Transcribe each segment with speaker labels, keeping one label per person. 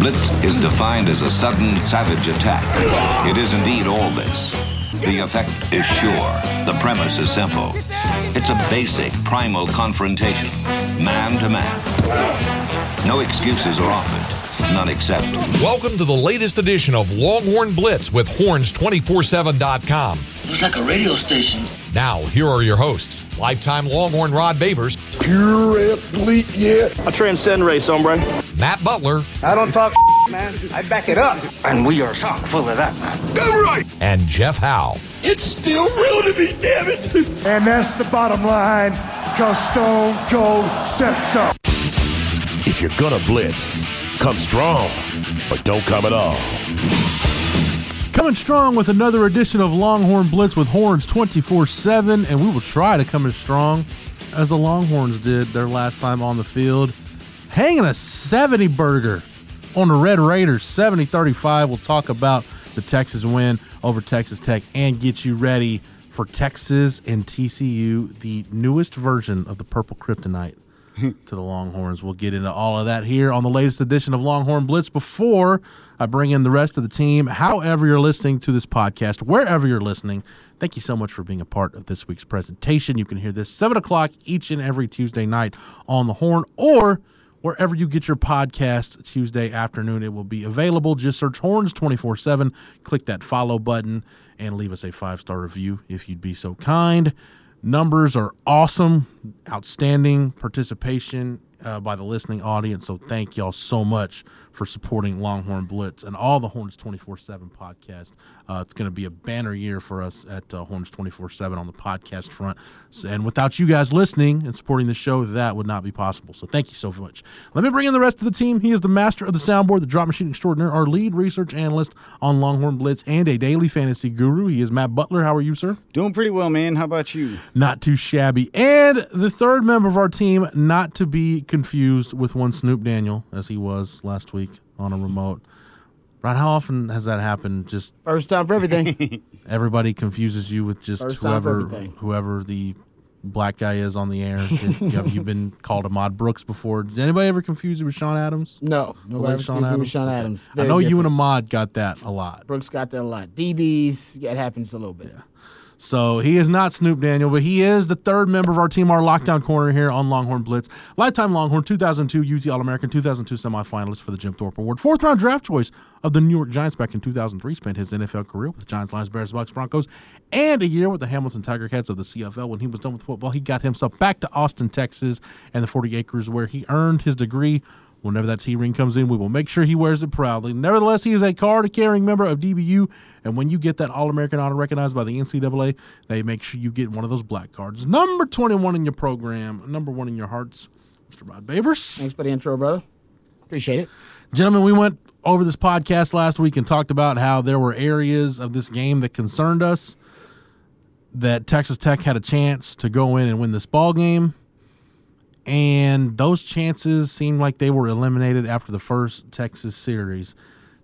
Speaker 1: Blitz is defined as a sudden, savage attack. It is indeed all this. The effect is sure. The premise is simple. It's a basic, primal confrontation, man to man. No excuses are offered, none accepted.
Speaker 2: Welcome to the latest edition of Longhorn Blitz with horns247.com.
Speaker 3: Looks like a radio station.
Speaker 2: Now, here are your hosts lifetime Longhorn Rod Babers,
Speaker 4: Pure athlete yeah.
Speaker 5: I transcend race, hombre.
Speaker 2: Matt Butler,
Speaker 6: I don't talk man. I back it up.
Speaker 3: And we are chock full of that, man.
Speaker 4: Damn right.
Speaker 2: and Jeff Howe.
Speaker 4: It's still real to me, damn it.
Speaker 7: And that's the bottom line, because Stone Cold said so.
Speaker 8: If you're gonna blitz, come strong, but don't come at all.
Speaker 9: Coming strong with another edition of Longhorn Blitz with Horns 24 7, and we will try to come as strong as the Longhorns did their last time on the field. Hanging a 70 burger on the Red Raiders, 70 35. We'll talk about the Texas win over Texas Tech and get you ready for Texas and TCU, the newest version of the Purple Kryptonite to the Longhorns. We'll get into all of that here on the latest edition of Longhorn Blitz before I bring in the rest of the team. However, you're listening to this podcast, wherever you're listening, thank you so much for being a part of this week's presentation. You can hear this 7 o'clock each and every Tuesday night on the Horn or wherever you get your podcast Tuesday afternoon. It will be available. Just search Horns 24 7, click that follow button, and leave us a five star review if you'd be so kind. Numbers are awesome, outstanding participation uh, by the listening audience. So thank y'all so much for supporting Longhorn Blitz and all the Horns 24 7 podcast. Uh, it's going to be a banner year for us at uh, Horns 24 7 on the podcast front. So, and without you guys listening and supporting the show, that would not be possible. So thank you so much. Let me bring in the rest of the team. He is the master of the soundboard, the drop machine extraordinaire, our lead research analyst on Longhorn Blitz, and a daily fantasy guru. He is Matt Butler. How are you, sir?
Speaker 6: Doing pretty well, man. How about you?
Speaker 9: not too shabby. And the third member of our team, not to be confused with one Snoop Daniel, as he was last week on a remote. Ron, how often has that happened? Just
Speaker 10: First time for everything.
Speaker 9: everybody confuses you with just
Speaker 10: First
Speaker 9: whoever whoever the black guy is on the air. Did- have you been called Ahmad Brooks before? Did anybody ever confuse you with Sean Adams?
Speaker 10: no, nobody
Speaker 9: Like
Speaker 10: confused me with Sean Adams.
Speaker 9: I
Speaker 10: Very
Speaker 9: know you and
Speaker 10: different.
Speaker 9: Ahmad got that a lot.
Speaker 10: Brooks got that a lot. DBs, yeah, it happens a little bit.
Speaker 9: So he is not Snoop Daniel, but he is the third member of our team, our lockdown corner here on Longhorn Blitz. Lifetime Longhorn, 2002 UT All American, 2002 semifinalist for the Jim Thorpe Award, fourth round draft choice of the New York Giants back in 2003. Spent his NFL career with the Giants, Lions, Bears, Bucks, Broncos, and a year with the Hamilton Tiger Cats of the CFL. When he was done with football, he got himself back to Austin, Texas, and the 40 acres where he earned his degree. Whenever that T ring comes in, we will make sure he wears it proudly. Nevertheless, he is a card carrying member of DBU, and when you get that All American honor recognized by the NCAA, they make sure you get one of those black cards. Number 21 in your program, number one in your hearts, Mr. Rod Babers.
Speaker 10: Thanks for the intro, brother. Appreciate it.
Speaker 9: Gentlemen, we went over this podcast last week and talked about how there were areas of this game that concerned us, that Texas Tech had a chance to go in and win this ball game. And those chances seemed like they were eliminated after the first Texas series.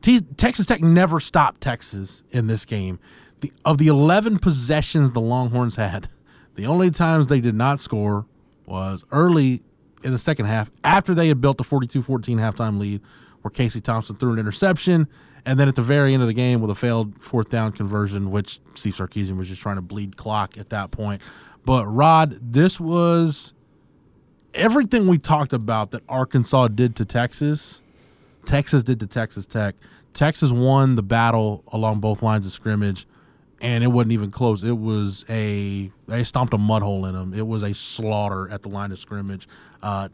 Speaker 9: Te- Texas Tech never stopped Texas in this game. The, of the 11 possessions the Longhorns had, the only times they did not score was early in the second half after they had built the 42 14 halftime lead, where Casey Thompson threw an interception. And then at the very end of the game with a failed fourth down conversion, which Steve Sarkisian was just trying to bleed clock at that point. But Rod, this was everything we talked about that Arkansas did to Texas, Texas did to Texas Tech. Texas won the battle along both lines of scrimmage, and it wasn't even close. It was a they stomped a mud hole in them. It was a slaughter at the line of scrimmage. Uh,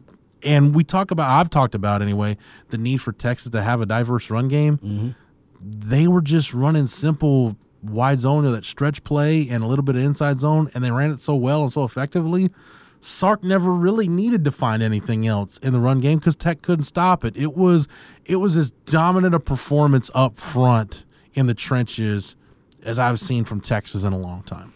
Speaker 9: and we talk about I've talked about anyway the need for Texas to have a diverse run game. They were just running simple wide zone or that stretch play and a little bit of inside zone, and they ran it so well and so effectively. Sark never really needed to find anything else in the run game because Tech couldn't stop it. It was it was as dominant a performance up front in the trenches as I've seen from Texas in a long time.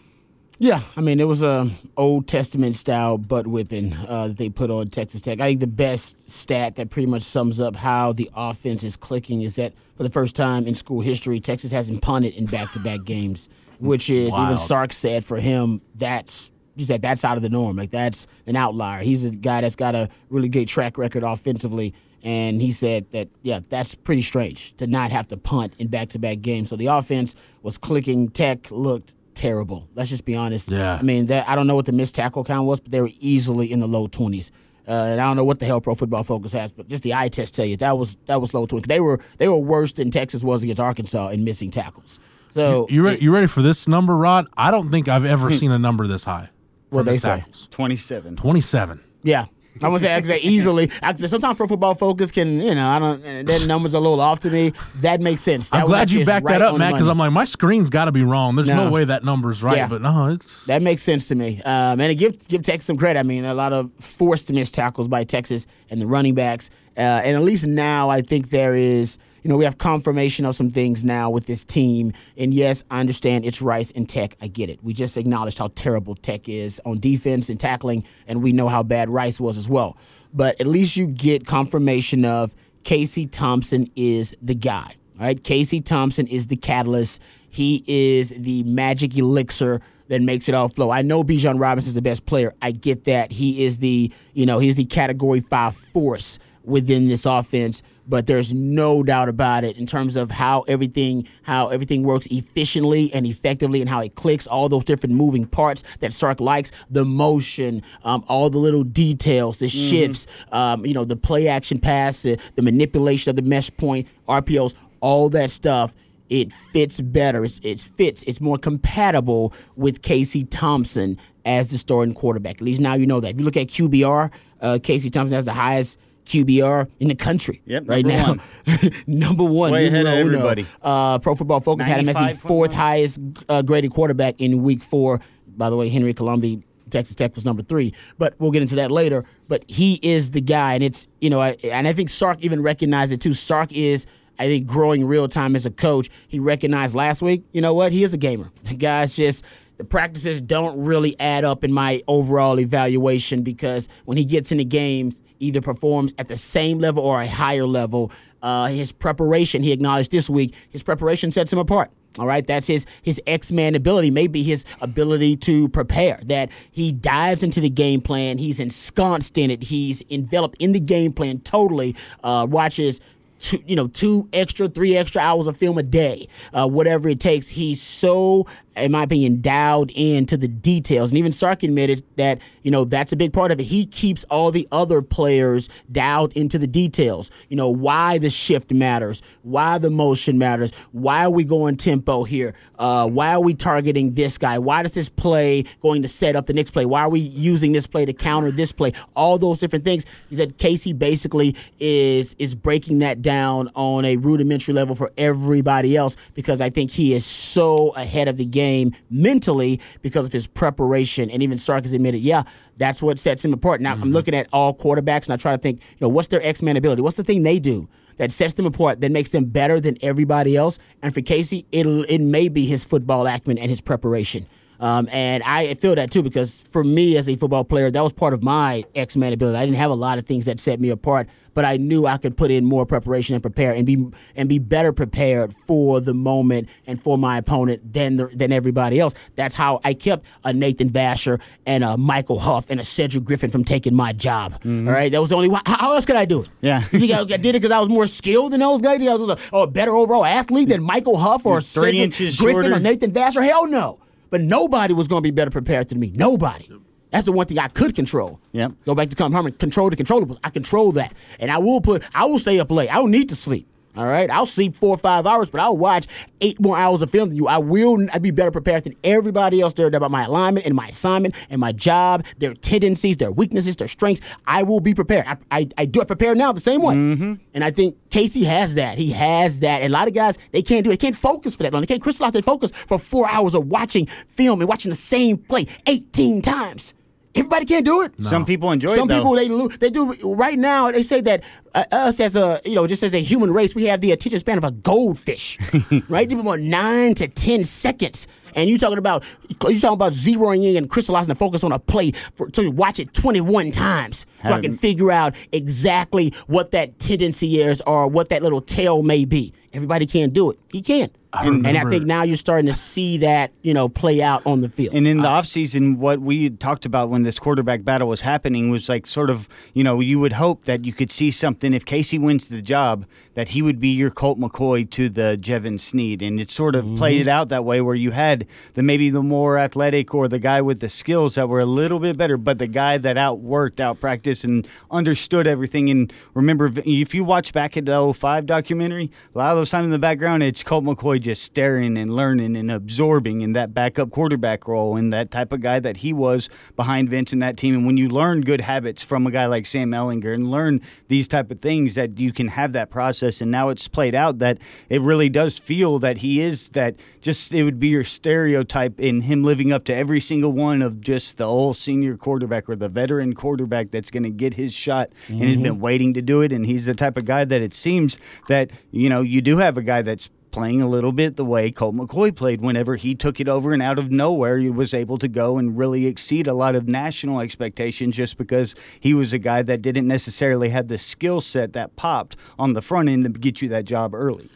Speaker 10: Yeah, I mean, it was a Old Testament style butt whipping uh, that they put on Texas Tech. I think the best stat that pretty much sums up how the offense is clicking is that for the first time in school history, Texas hasn't punted in back to back games, which is even Sark said for him that's he said that's out of the norm. Like that's an outlier. He's a guy that's got a really good track record offensively And he said that, yeah, that's pretty strange to not have to punt in back to back games. So the offense was clicking. Tech looked terrible. Let's just be honest.
Speaker 9: Yeah.
Speaker 10: I mean, that, I don't know what the missed tackle count was, but they were easily in the low 20s. Uh, and I don't know what the hell Pro Football Focus has, but just the eye test tell you that was that was low 20s. They were they were worse than Texas was against Arkansas in missing tackles. So
Speaker 9: You re- you ready for this number, Rod? I don't think I've ever seen a number this high.
Speaker 10: What they say?
Speaker 9: tackles.
Speaker 6: 27.
Speaker 9: 27.
Speaker 10: Yeah. I'm gonna say, I say easily. I say sometimes Pro Football Focus can, you know, I don't. uh, That number's a little off to me. That makes sense. That
Speaker 9: I'm glad you backed
Speaker 10: right
Speaker 9: that up, Matt, because. I'm like, my screen's got to be wrong. There's no.
Speaker 10: No.
Speaker 9: way that number's right,
Speaker 10: Yeah.
Speaker 9: but no, it's
Speaker 10: That makes sense to me. Um, and to give give Texas some credit. I mean, a lot of forced missed tackles by Texas and the running backs. Uh, and at least now, I think there is. You know, we have confirmation of some things now with this team. And yes, I understand it's Rice and Tech. I get it. We just acknowledged how terrible Tech is on defense and tackling, and we know how bad Rice was as well. But at least you get confirmation of Casey Thompson is the guy. Right, Casey Thompson is the catalyst. He is the magic elixir that makes it all flow. I know Bijan Robinson is the best player. I get that. He is the, you know, he's the category five force within this offense, but there's no doubt about it in terms of how everything how everything works efficiently and effectively and how it clicks, all those different moving parts that Sark likes, the motion, um, all the little details, the shifts, um, you know, the play action pass, the, the manipulation of the mesh point, RPOs, all that stuff it fits better. It's, it fits. It's more compatible with Casey Thompson as the starting quarterback. At least now you know that. If you look at QBR, uh, Casey Thompson has the highest QBR in the country
Speaker 6: Yep,
Speaker 10: right now. number one.
Speaker 6: Way ahead of
Speaker 10: know, you know.
Speaker 6: everybody.
Speaker 10: Uh, Pro Football Focus had him as the fourth highest uh, graded quarterback in Week Four. By the way, Henry Colombi. Texas Tech was number three, but we'll get into that later. But he is the guy, and it's you know, I, and I think Sark even recognized it too. Sark is I think growing real time as a coach. He recognized last week, you know what? He is a gamer. The guy's just the practices don't really add up in my overall evaluation because when he gets in the games, either performs at the same level or a higher level. Uh, his preparation, he acknowledged this week, his preparation sets him apart. All right, that's his his X Man ability, maybe his ability to prepare. That he dives into the game plan, he's ensconced in it, he's enveloped in the game plan totally. Uh, watches two, you know, two extra, three extra hours of film a day, uh, whatever it takes. He's so, in my opinion, dialed into the details. And even Sark admitted that, you know, that's a big part of it. He keeps all the other players dialed into the details. You know, why the shift matters, why the motion matters, why are we going tempo here, uh, why are we targeting this guy, why does this play going to set up the next play, why are we using this play to counter this play, all those different things. He said Casey basically is is breaking that down on a rudimentary level for everybody else because I think he is so ahead of the game mentally because of his preparation. And even Sark has admitted, yeah, that's what sets him apart. Now I'm mm-hmm. looking at all quarterbacks and I try to think, you know, what's their X Man ability? What's the thing they do? That sets them apart, that makes them better than everybody else. And for Casey, it'll it may be his football acumen and his preparation. Um, and I feel that too because for me as a football player, that was part of my X Man ability. I didn't have a lot of things that set me apart, but I knew I could put in more preparation and prepare and be and be better prepared for the moment and for my opponent than the, than everybody else. That's how I kept a Nathan Vasher and a Michael Huff and a Cedric Griffin from taking my job. All right, that was the only. way- How else could I do it?
Speaker 6: Yeah.
Speaker 10: you think I, I did it because I was more skilled than those guys? I was a, a better overall athlete than Michael Huff or Cedric Griffin or. Nathan Vasher? Hell no. But nobody was going to be better prepared than me. Nobody. That's the one thing I could control.
Speaker 6: Yep.
Speaker 10: Go back to Tom Herman. Control the controllables. I control that, and I will put. I will stay up late. I don't need to sleep. All right, I'll sleep four or five hours, but I'll watch eight more hours of film than you. I will I'd be better prepared than everybody else there about my alignment and my assignment and my job, their tendencies, their weaknesses, their strengths. I will be prepared. I, I, I do it prepared now the same way. Mm-hmm. And I think Casey has that. He has that. And a lot of guys, they can't do it. They can't focus for that long. They can't crystallize their focus for four hours of watching film and watching the same play 18 times. Everybody can't do it.
Speaker 6: Some people enjoy
Speaker 10: Some
Speaker 6: it, Some
Speaker 10: people they lo- they do right now. They say that uh, us as a you know just as a human race, we have the attention span of a goldfish, right? Give them about nine to ten seconds. And you talking about you talking about zeroing in and crystallizing the focus on a play for to watch it 21 times, so I can figure out exactly what that tendency is or what that little tail may be. everybody can't do it. He can't. and I think now you're starting to see that, you know, play out on the field.
Speaker 6: And in the uh, offseason, what we talked about when this quarterback battle was happening was like sort of, you know, you would hope that you could see something if Casey wins the job, that he would be your Colt McCoy to the Jevan Snead. And it sort of played mm-hmm. it out that way where you had the maybe the more athletic or the guy with the skills that were a little bit better, but the guy that outworked, out practiced, and understood everything. And remember, if you watch back at the 05 documentary, a lot of those times in the background, it's Colt McCoy just staring and learning and absorbing in that backup quarterback role and that type of guy that he was behind Vince and that team. And when you learn good habits from a guy like Sam Ehlinger and learn these type of things, that you can have that process. And now it's played out that it really does feel that he is that just it would be your stereotype in him living up to every single one of just the old senior quarterback or the veteran quarterback that's going to get his shot and has been mm-hmm. waiting to do it. And he's the type of guy that it seems that, you know, you do have a guy that's playing a little bit the way Colt McCoy played whenever he took it over and out of nowhere he was able to go and really exceed a lot of national expectations just because he was a guy that didn't necessarily have the skill set that popped on the front end to get you that job early.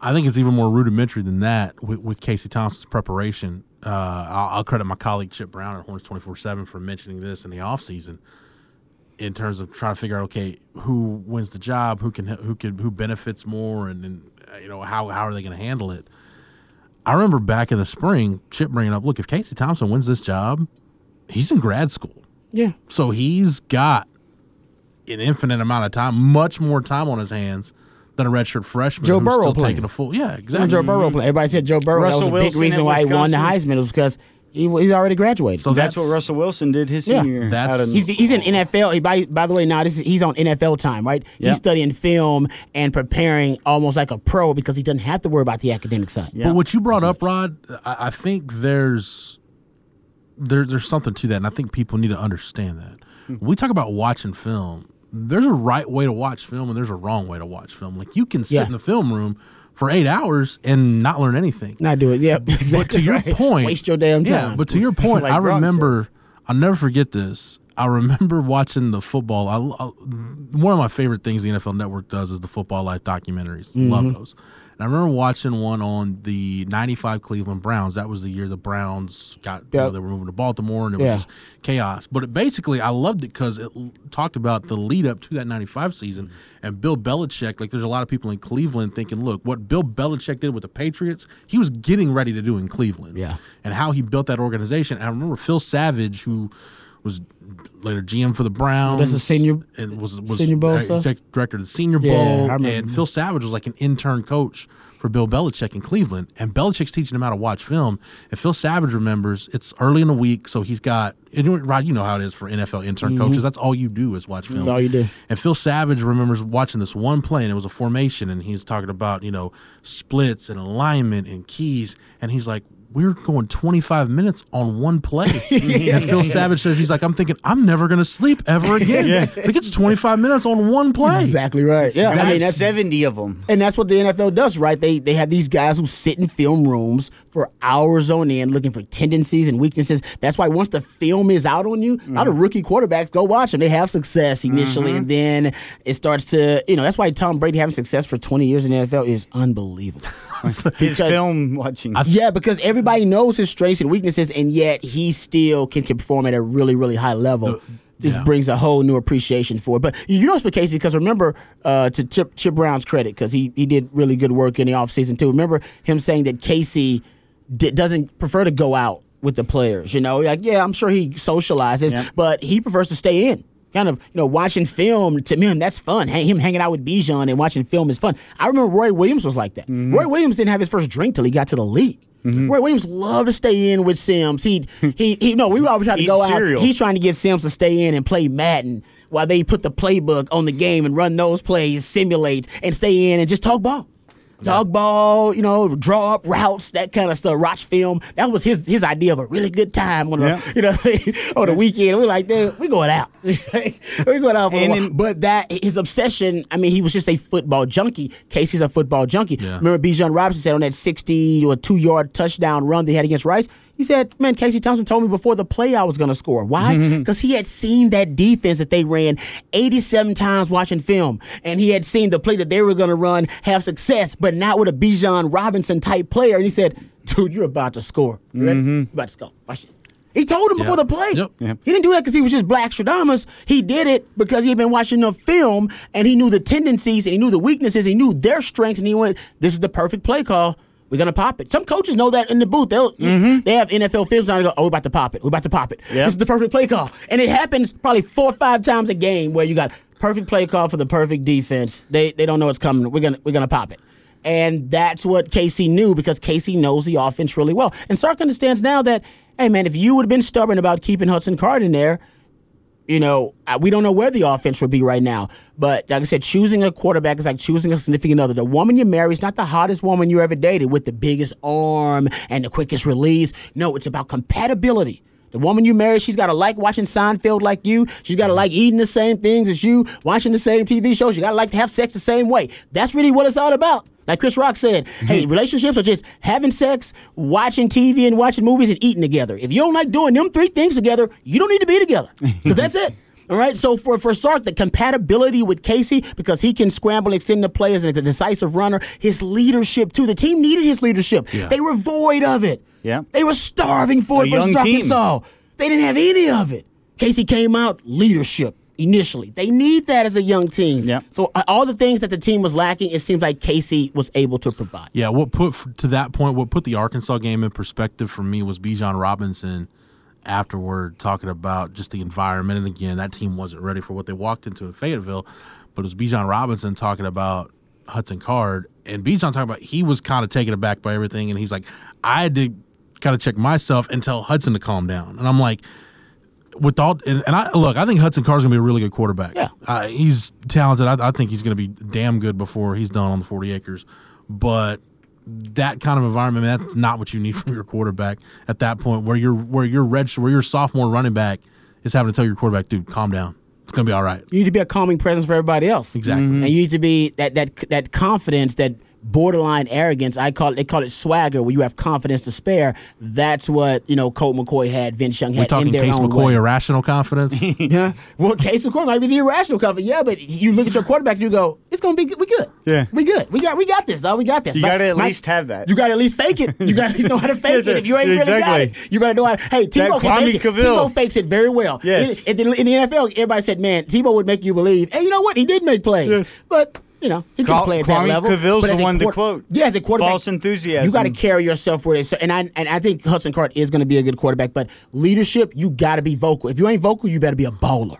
Speaker 9: I think it's even more rudimentary than that with, with Casey Thompson's preparation. Uh, I'll, I'll credit my colleague Chip Brown at Horns 24 7 for mentioning this in the offseason in terms of trying to figure out, okay, who wins the job, who can, who can, who benefits more, and, and uh, you know, how, how are they going to handle it? I remember back in the spring, Chip bringing up, look, if Casey Thompson wins this job, he's in grad school.
Speaker 10: yeah.
Speaker 9: So he's got an infinite amount of time, much more time on his hands than a redshirt freshman
Speaker 10: Joe
Speaker 9: who's
Speaker 10: Burrow
Speaker 9: still
Speaker 10: playing.
Speaker 9: taking a full. Yeah,
Speaker 10: When
Speaker 9: exactly.
Speaker 10: Joe Burrow played. Everybody said Joe Burrow.
Speaker 6: Russell
Speaker 10: that was a big
Speaker 6: Wilson
Speaker 10: reason why he won the Heisman was because he, he's already graduated.
Speaker 9: So
Speaker 6: That's,
Speaker 9: that's,
Speaker 6: what Russell Wilson did his
Speaker 10: Yeah.
Speaker 6: senior year.
Speaker 9: That's-
Speaker 6: of-
Speaker 10: He's, he's in NFL. He, by, by the way, now this is, he's on NFL time, right?
Speaker 6: Yeah.
Speaker 10: He's studying film and preparing almost like a pro because he doesn't have to worry about the academic side.
Speaker 6: Yeah.
Speaker 9: But what you brought up, Rod, I, I think there's there, there's something to that, and I think people need to understand that. Hmm. When we talk about watching film, there's a right way to watch film, and there's a wrong way to watch film. Like you can sit
Speaker 10: Yeah.
Speaker 9: in the film room for eight hours and not learn anything.
Speaker 10: Not do it. Yeah, Exactly
Speaker 9: But to your
Speaker 10: right.
Speaker 9: point,
Speaker 10: waste your damn time.
Speaker 9: Yeah, but to your point,
Speaker 6: Like
Speaker 9: I remember.
Speaker 6: says.
Speaker 9: I'll never forget this. I remember watching the football. I, I- one of my favorite things the NFL Network does is the football life documentaries.
Speaker 10: Mm-hmm.
Speaker 9: Love those. And I remember watching one on the '95 Cleveland Browns. That was the year the Browns got you know,
Speaker 10: Yep.
Speaker 9: they were moving to Baltimore, and it was
Speaker 10: Yeah.
Speaker 9: just chaos. But it basically, I loved it because it talked about the lead up to that '95 season and Bill Belichick. Like, there's a lot of people in Cleveland thinking, look, what Bill Belichick did with the Patriots, he was getting ready to do in Cleveland.
Speaker 10: Yeah.
Speaker 9: and how he built that organization. And I remember Phil Savage, who was later GM for the Browns.
Speaker 10: That's the senior-
Speaker 9: and was, was
Speaker 10: Senior Bowl stuff?
Speaker 9: executive director of the Senior
Speaker 10: Yeah,
Speaker 9: Bowl. And Phil Savage was like an intern coach for Bill Belichick in Cleveland. And Belichick's teaching him how to watch film. And Phil Savage remembers it's early in the week, so he's got. And Rod, you know how it is for NFL intern coaches. That's all you do is watch film.
Speaker 10: Mm-hmm. all you do.
Speaker 9: And Phil Savage remembers watching this one play, and it was a formation, and he's talking about you know splits and alignment and keys, and he's like, "We're going 25 minutes on one play." and Phil Savage says, "He's like, I'm thinking, I'm never going to sleep ever again. Like it's 25 minutes on one play."
Speaker 10: exactly right. Yeah, I mean
Speaker 6: That's
Speaker 10: that's
Speaker 6: 70 of them.
Speaker 10: And that's what the NFL does, right? They they have these guys who sit in film rooms for hours on end looking for tendencies and weaknesses. That's why once the film is out on you, a lot of rookie quarterbacks go watch them. They have success initially, and then it starts to, you know, that's why Tom Brady having success for 20 years in the NFL is unbelievable.
Speaker 6: His
Speaker 10: Because-
Speaker 6: film watching.
Speaker 10: Yeah, because everybody knows his strengths and weaknesses, and yet he still can, can perform at a really, really high level. this
Speaker 9: yeah.
Speaker 10: brings a whole new appreciation for it. But you know it's for Casey, because remember, uh, to Chip, Chip Brown's credit, because he, he did really good work in the offseason too. Remember him saying that Casey di- doesn't prefer to go out with the players. You know, like, yeah, I'm sure he socializes,
Speaker 6: Yeah.
Speaker 10: but he prefers to stay in. Kind of, you know, watching film to him, that's fun. Him hanging out with Bijan and watching film is fun. I remember Roy Williams was like that.
Speaker 6: Mm-hmm.
Speaker 10: Roy Williams didn't have his first drink till he got to the league. Roy Williams loved to stay in with Sims. He he he. No, we were always trying to
Speaker 6: Eat
Speaker 10: go
Speaker 6: cereal.
Speaker 10: out. He's trying to get Sims to stay in and play Madden while they put the playbook on the game and run those plays, simulate and stay in and just talk ball. Talk ball, you know, draw up routes, that kind of stuff. Watch film. That was his his idea of a really good time on the
Speaker 6: Yeah.
Speaker 10: you know on the weekend. We're like, dude, we going out. we going out a while. But that his obsession. I mean, he was just a football junkie. Casey's a football junkie.
Speaker 9: Yeah.
Speaker 10: Remember, Bijan Robinson said on that sixty or two yard touchdown run they had against Rice. He said, "Man, Casey Thompson told me before the play I was going to score. Why? Mm-hmm. Because he had seen that defense that they ran 87 times watching film, and he had seen the play that they were going to run have success, but not with a Bijan Robinson type player. And he said, "Dude, you're about to score. You ready? Mm-hmm. You're about to score. Watch this." He told him before the play.
Speaker 9: Yep.
Speaker 6: Yep.
Speaker 10: He didn't do that because he was just Black Stradamus. He did it because he had been watching the film and he knew the tendencies and he knew the weaknesses. He knew their strengths, and he went, "This is the perfect play call. We're gonna pop it." Some coaches know that in the booth. They'll mm-hmm. they have NFL films on. They go, "Oh, we're about to pop it. We're about to pop it.
Speaker 6: Yeah.
Speaker 10: This is the perfect play call." And it happens probably four or five times a game where you got perfect play call for the perfect defense. They they don't know what's coming. We're gonna we're gonna pop it. And that's what Casey knew because Casey knows the offense really well. And Sark understands now that, hey man, if you would have been stubborn about keeping Hudson Card in there, you know, we don't know where the offense would be right now. But like I said, choosing a quarterback is like choosing a significant other. The woman you marry is not the hottest woman you ever dated with the biggest arm and the quickest release. No, it's about compatibility. The woman you marry, she's got to like watching Seinfeld like you. She's got to like eating the same things as you, watching the same TV shows. You got to like to have sex the same way. That's really what it's all about. Like Chris Rock said, hey, relationships are just having sex, watching TV, and watching movies and eating together. If you don't like doing them three things together, you don't need to be together. Because that's it. All right. So for for Sark, the compatibility with Casey because he can scramble and extend the play as a decisive runner. His leadership too. The team needed his leadership. They were void of it.
Speaker 6: Yeah.
Speaker 10: They were starving for
Speaker 6: A
Speaker 10: it versus
Speaker 6: young team.
Speaker 10: Arkansas. They didn't have any of it. Casey came out leadership initially. They need that as a young team.
Speaker 6: Yeah.
Speaker 10: So uh, all the things that the team was lacking, it seems like Casey was able to provide.
Speaker 9: Yeah, what put to that point, what put the Arkansas game in perspective for me was Bijan Robinson afterward talking about just the environment. And again, that team wasn't ready for what they walked into in Fayetteville, but it was Bijan Robinson talking about Hudson Card. And Bijan talking about he was kind of taken aback by everything. And he's like, I had to kind of check myself and tell Hudson to calm down. And I'm like, with all and, and I look, I think Hudson Card's gonna be a really good quarterback.
Speaker 10: Yeah.
Speaker 9: uh, he's talented. I, I think he's gonna be damn good before he's done on the forty acres. But that kind of environment, that's not what you need from your quarterback at that point. Where you're where your red where your sophomore running back is having to tell your quarterback, dude, calm down. It's gonna be all right.
Speaker 10: You need to be a calming presence for everybody else.
Speaker 9: Exactly.
Speaker 10: And you need to be that that that confidence, that borderline arrogance. I call it. They call it swagger, where you have confidence to spare. That's what you know. Colt McCoy had, Vince Young had.
Speaker 9: We
Speaker 10: had
Speaker 9: talking
Speaker 10: in their
Speaker 9: Case
Speaker 10: own
Speaker 9: McCoy
Speaker 10: way.
Speaker 9: irrational confidence.
Speaker 10: Yeah. Well, Case McCoy might be the irrational confidence. Yeah, but you look at your quarterback and you go, "It's gonna be good. we good.
Speaker 6: Yeah.
Speaker 10: we good. We got we got this. Oh, we got this.
Speaker 6: You gotta at
Speaker 10: my-
Speaker 6: least have that.
Speaker 10: You got to at least fake it. You got to at least know how to fake
Speaker 6: Yes,
Speaker 10: it. If you ain't really got
Speaker 6: Exactly.
Speaker 10: it, you better know how. To, hey,
Speaker 6: That
Speaker 10: Tebow can
Speaker 6: Kwame
Speaker 10: fake it.
Speaker 6: Cavil.
Speaker 10: Tebow fakes it very well.
Speaker 6: Yes.
Speaker 10: In, in the, in the NFL, everybody said, "Man, Tebow would make you believe." And you know what? He did make plays,
Speaker 6: Yes.
Speaker 10: but. You know, he can
Speaker 6: Kwame-
Speaker 10: play at that
Speaker 6: Kwame
Speaker 10: level.
Speaker 6: Cavil's
Speaker 10: but as
Speaker 6: the
Speaker 10: a
Speaker 6: one to
Speaker 10: quar-
Speaker 6: quote.
Speaker 10: Yeah, as a quarterback,
Speaker 6: False enthusiasm.
Speaker 10: You got to carry yourself with it. So, and I and I think Hudson Card is going to be a good quarterback. But leadership, you got to be vocal. If you ain't vocal, you better be a baller.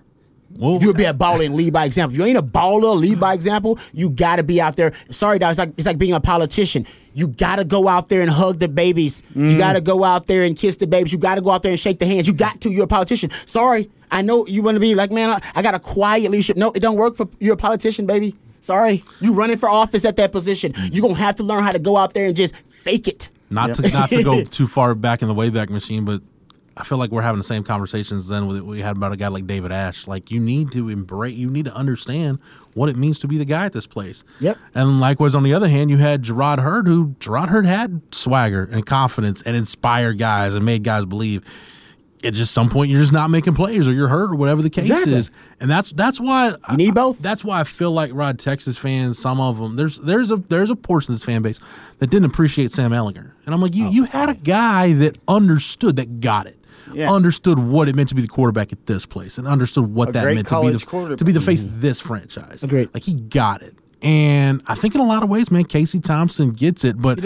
Speaker 9: Well,
Speaker 10: If you'll be a baller and lead by example. If you ain't a baller, lead by example, you gotta be out there. Sorry, dog. It's like it's like being a politician. You gotta go out there and hug the babies. You mm. gotta go out there and kiss the babies. You gotta go out there and shake the hands. You got to. You're a politician. Sorry. I know you want to be like, man, I, I got a quiet leadership. No, it don't work for you're a politician, baby. Sorry. You running for office at that position. You're gonna have to learn how to go out there and just fake it.
Speaker 9: not to not to go too far back in the wayback machine, but I feel like we're having the same conversations then with we had about a guy like David Ash. Like you need to embrace, you need to understand what it means to be the guy at this place.
Speaker 10: Yep.
Speaker 9: And likewise, on the other hand, you had Jerrod Heard, who Jerrod Heard had swagger and confidence and inspired guys and made guys believe. At just some point, you're just not making plays, or you're hurt, or whatever the case
Speaker 10: Exactly.
Speaker 9: is, and that's that's why
Speaker 10: You need both.
Speaker 9: that's why I feel like Rod Texas fans, some of them, there's there's a there's a portion of this fan base that didn't appreciate Sam Ehlinger, and I'm like,
Speaker 10: Oh.
Speaker 9: you you had a guy that understood, that got it,
Speaker 6: Yeah.
Speaker 9: understood what it meant to be the quarterback at this place, and understood what
Speaker 6: A
Speaker 9: that meant to be the to be the face mm-hmm. of this franchise.
Speaker 10: Agreed.
Speaker 9: Like he got it, and I think in a lot of ways, man, Casey Thompson gets it. But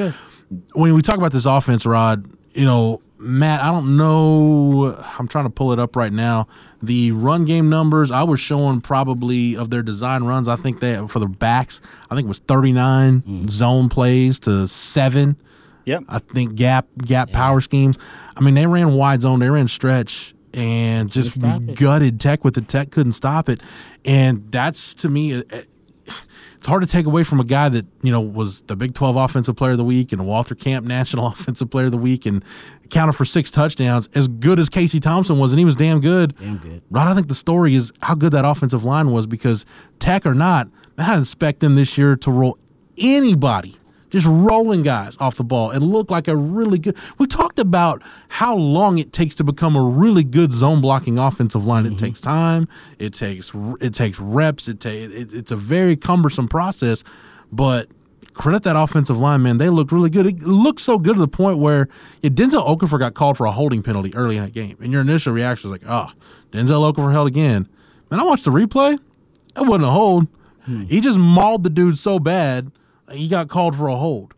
Speaker 9: when we talk about this offense, Rod, you know, Matt, I don't know. I'm trying to pull it up right now. The run game numbers I was showing probably of their design runs. I think they for the backs. I think it was 39 mm-hmm. zone plays to seven.
Speaker 6: Yep.
Speaker 9: I think gap gap power schemes. I mean, they ran wide zone, they ran stretch, and just
Speaker 10: stop it.
Speaker 9: gutted Tech with the Tech couldn't stop it. And that's to me, it's hard to take away from a guy that you know was the Big Twelve Offensive Player of the Week and Walter Camp National Offensive Player of the Week and counted for six touchdowns. As good as Casey Thompson was, and he was damn good. Damn
Speaker 10: good.
Speaker 9: Right. I think the story is how good that offensive line was because Tech or not, I didn't expect them this year to roll anybody just rolling guys off the ball and look like a really good. We talked about how long it takes to become a really good zone blocking offensive line. It mm-hmm. takes time. It takes it takes reps. It, ta- it it's a very cumbersome process, but credit that offensive line, man. They looked really good. It looked so good to the point where yeah, Denzel Okafor got called for a holding penalty early in that game, and your initial reaction was like, "Oh, Denzel Okafor held again." Man, I watched the replay. It wasn't a hold. Hmm. He just mauled the dude so bad, he got called for a hold,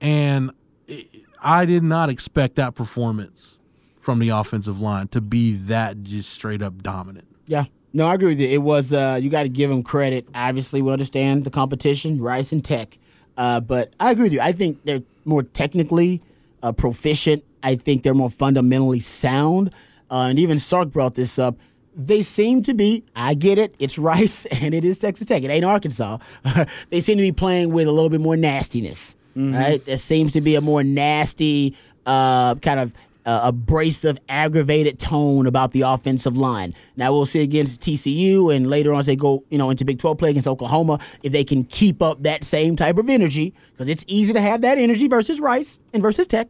Speaker 9: and it, I did not expect that performance from the offensive line to be that just straight up dominant.
Speaker 10: Yeah. No, I agree with you. It was uh, you got to give them credit. Obviously, we understand the competition, Rice and Tech, uh, but I agree with you. I think they're more technically uh, proficient. I think they're more fundamentally sound. Uh, and even Sark brought this up. They seem to be. I get it. It's Rice and it is Texas Tech. It ain't Arkansas. they seem to be playing with a little bit more nastiness. Right. There seems to be a more nasty uh, kind of uh, abrasive, aggravated tone about the offensive line. Now we'll see against TCU, and later on as they go, you know, into Big 12 play against Oklahoma, if they can keep up that same type of energy, because it's easy to have that energy versus Rice and versus Tech.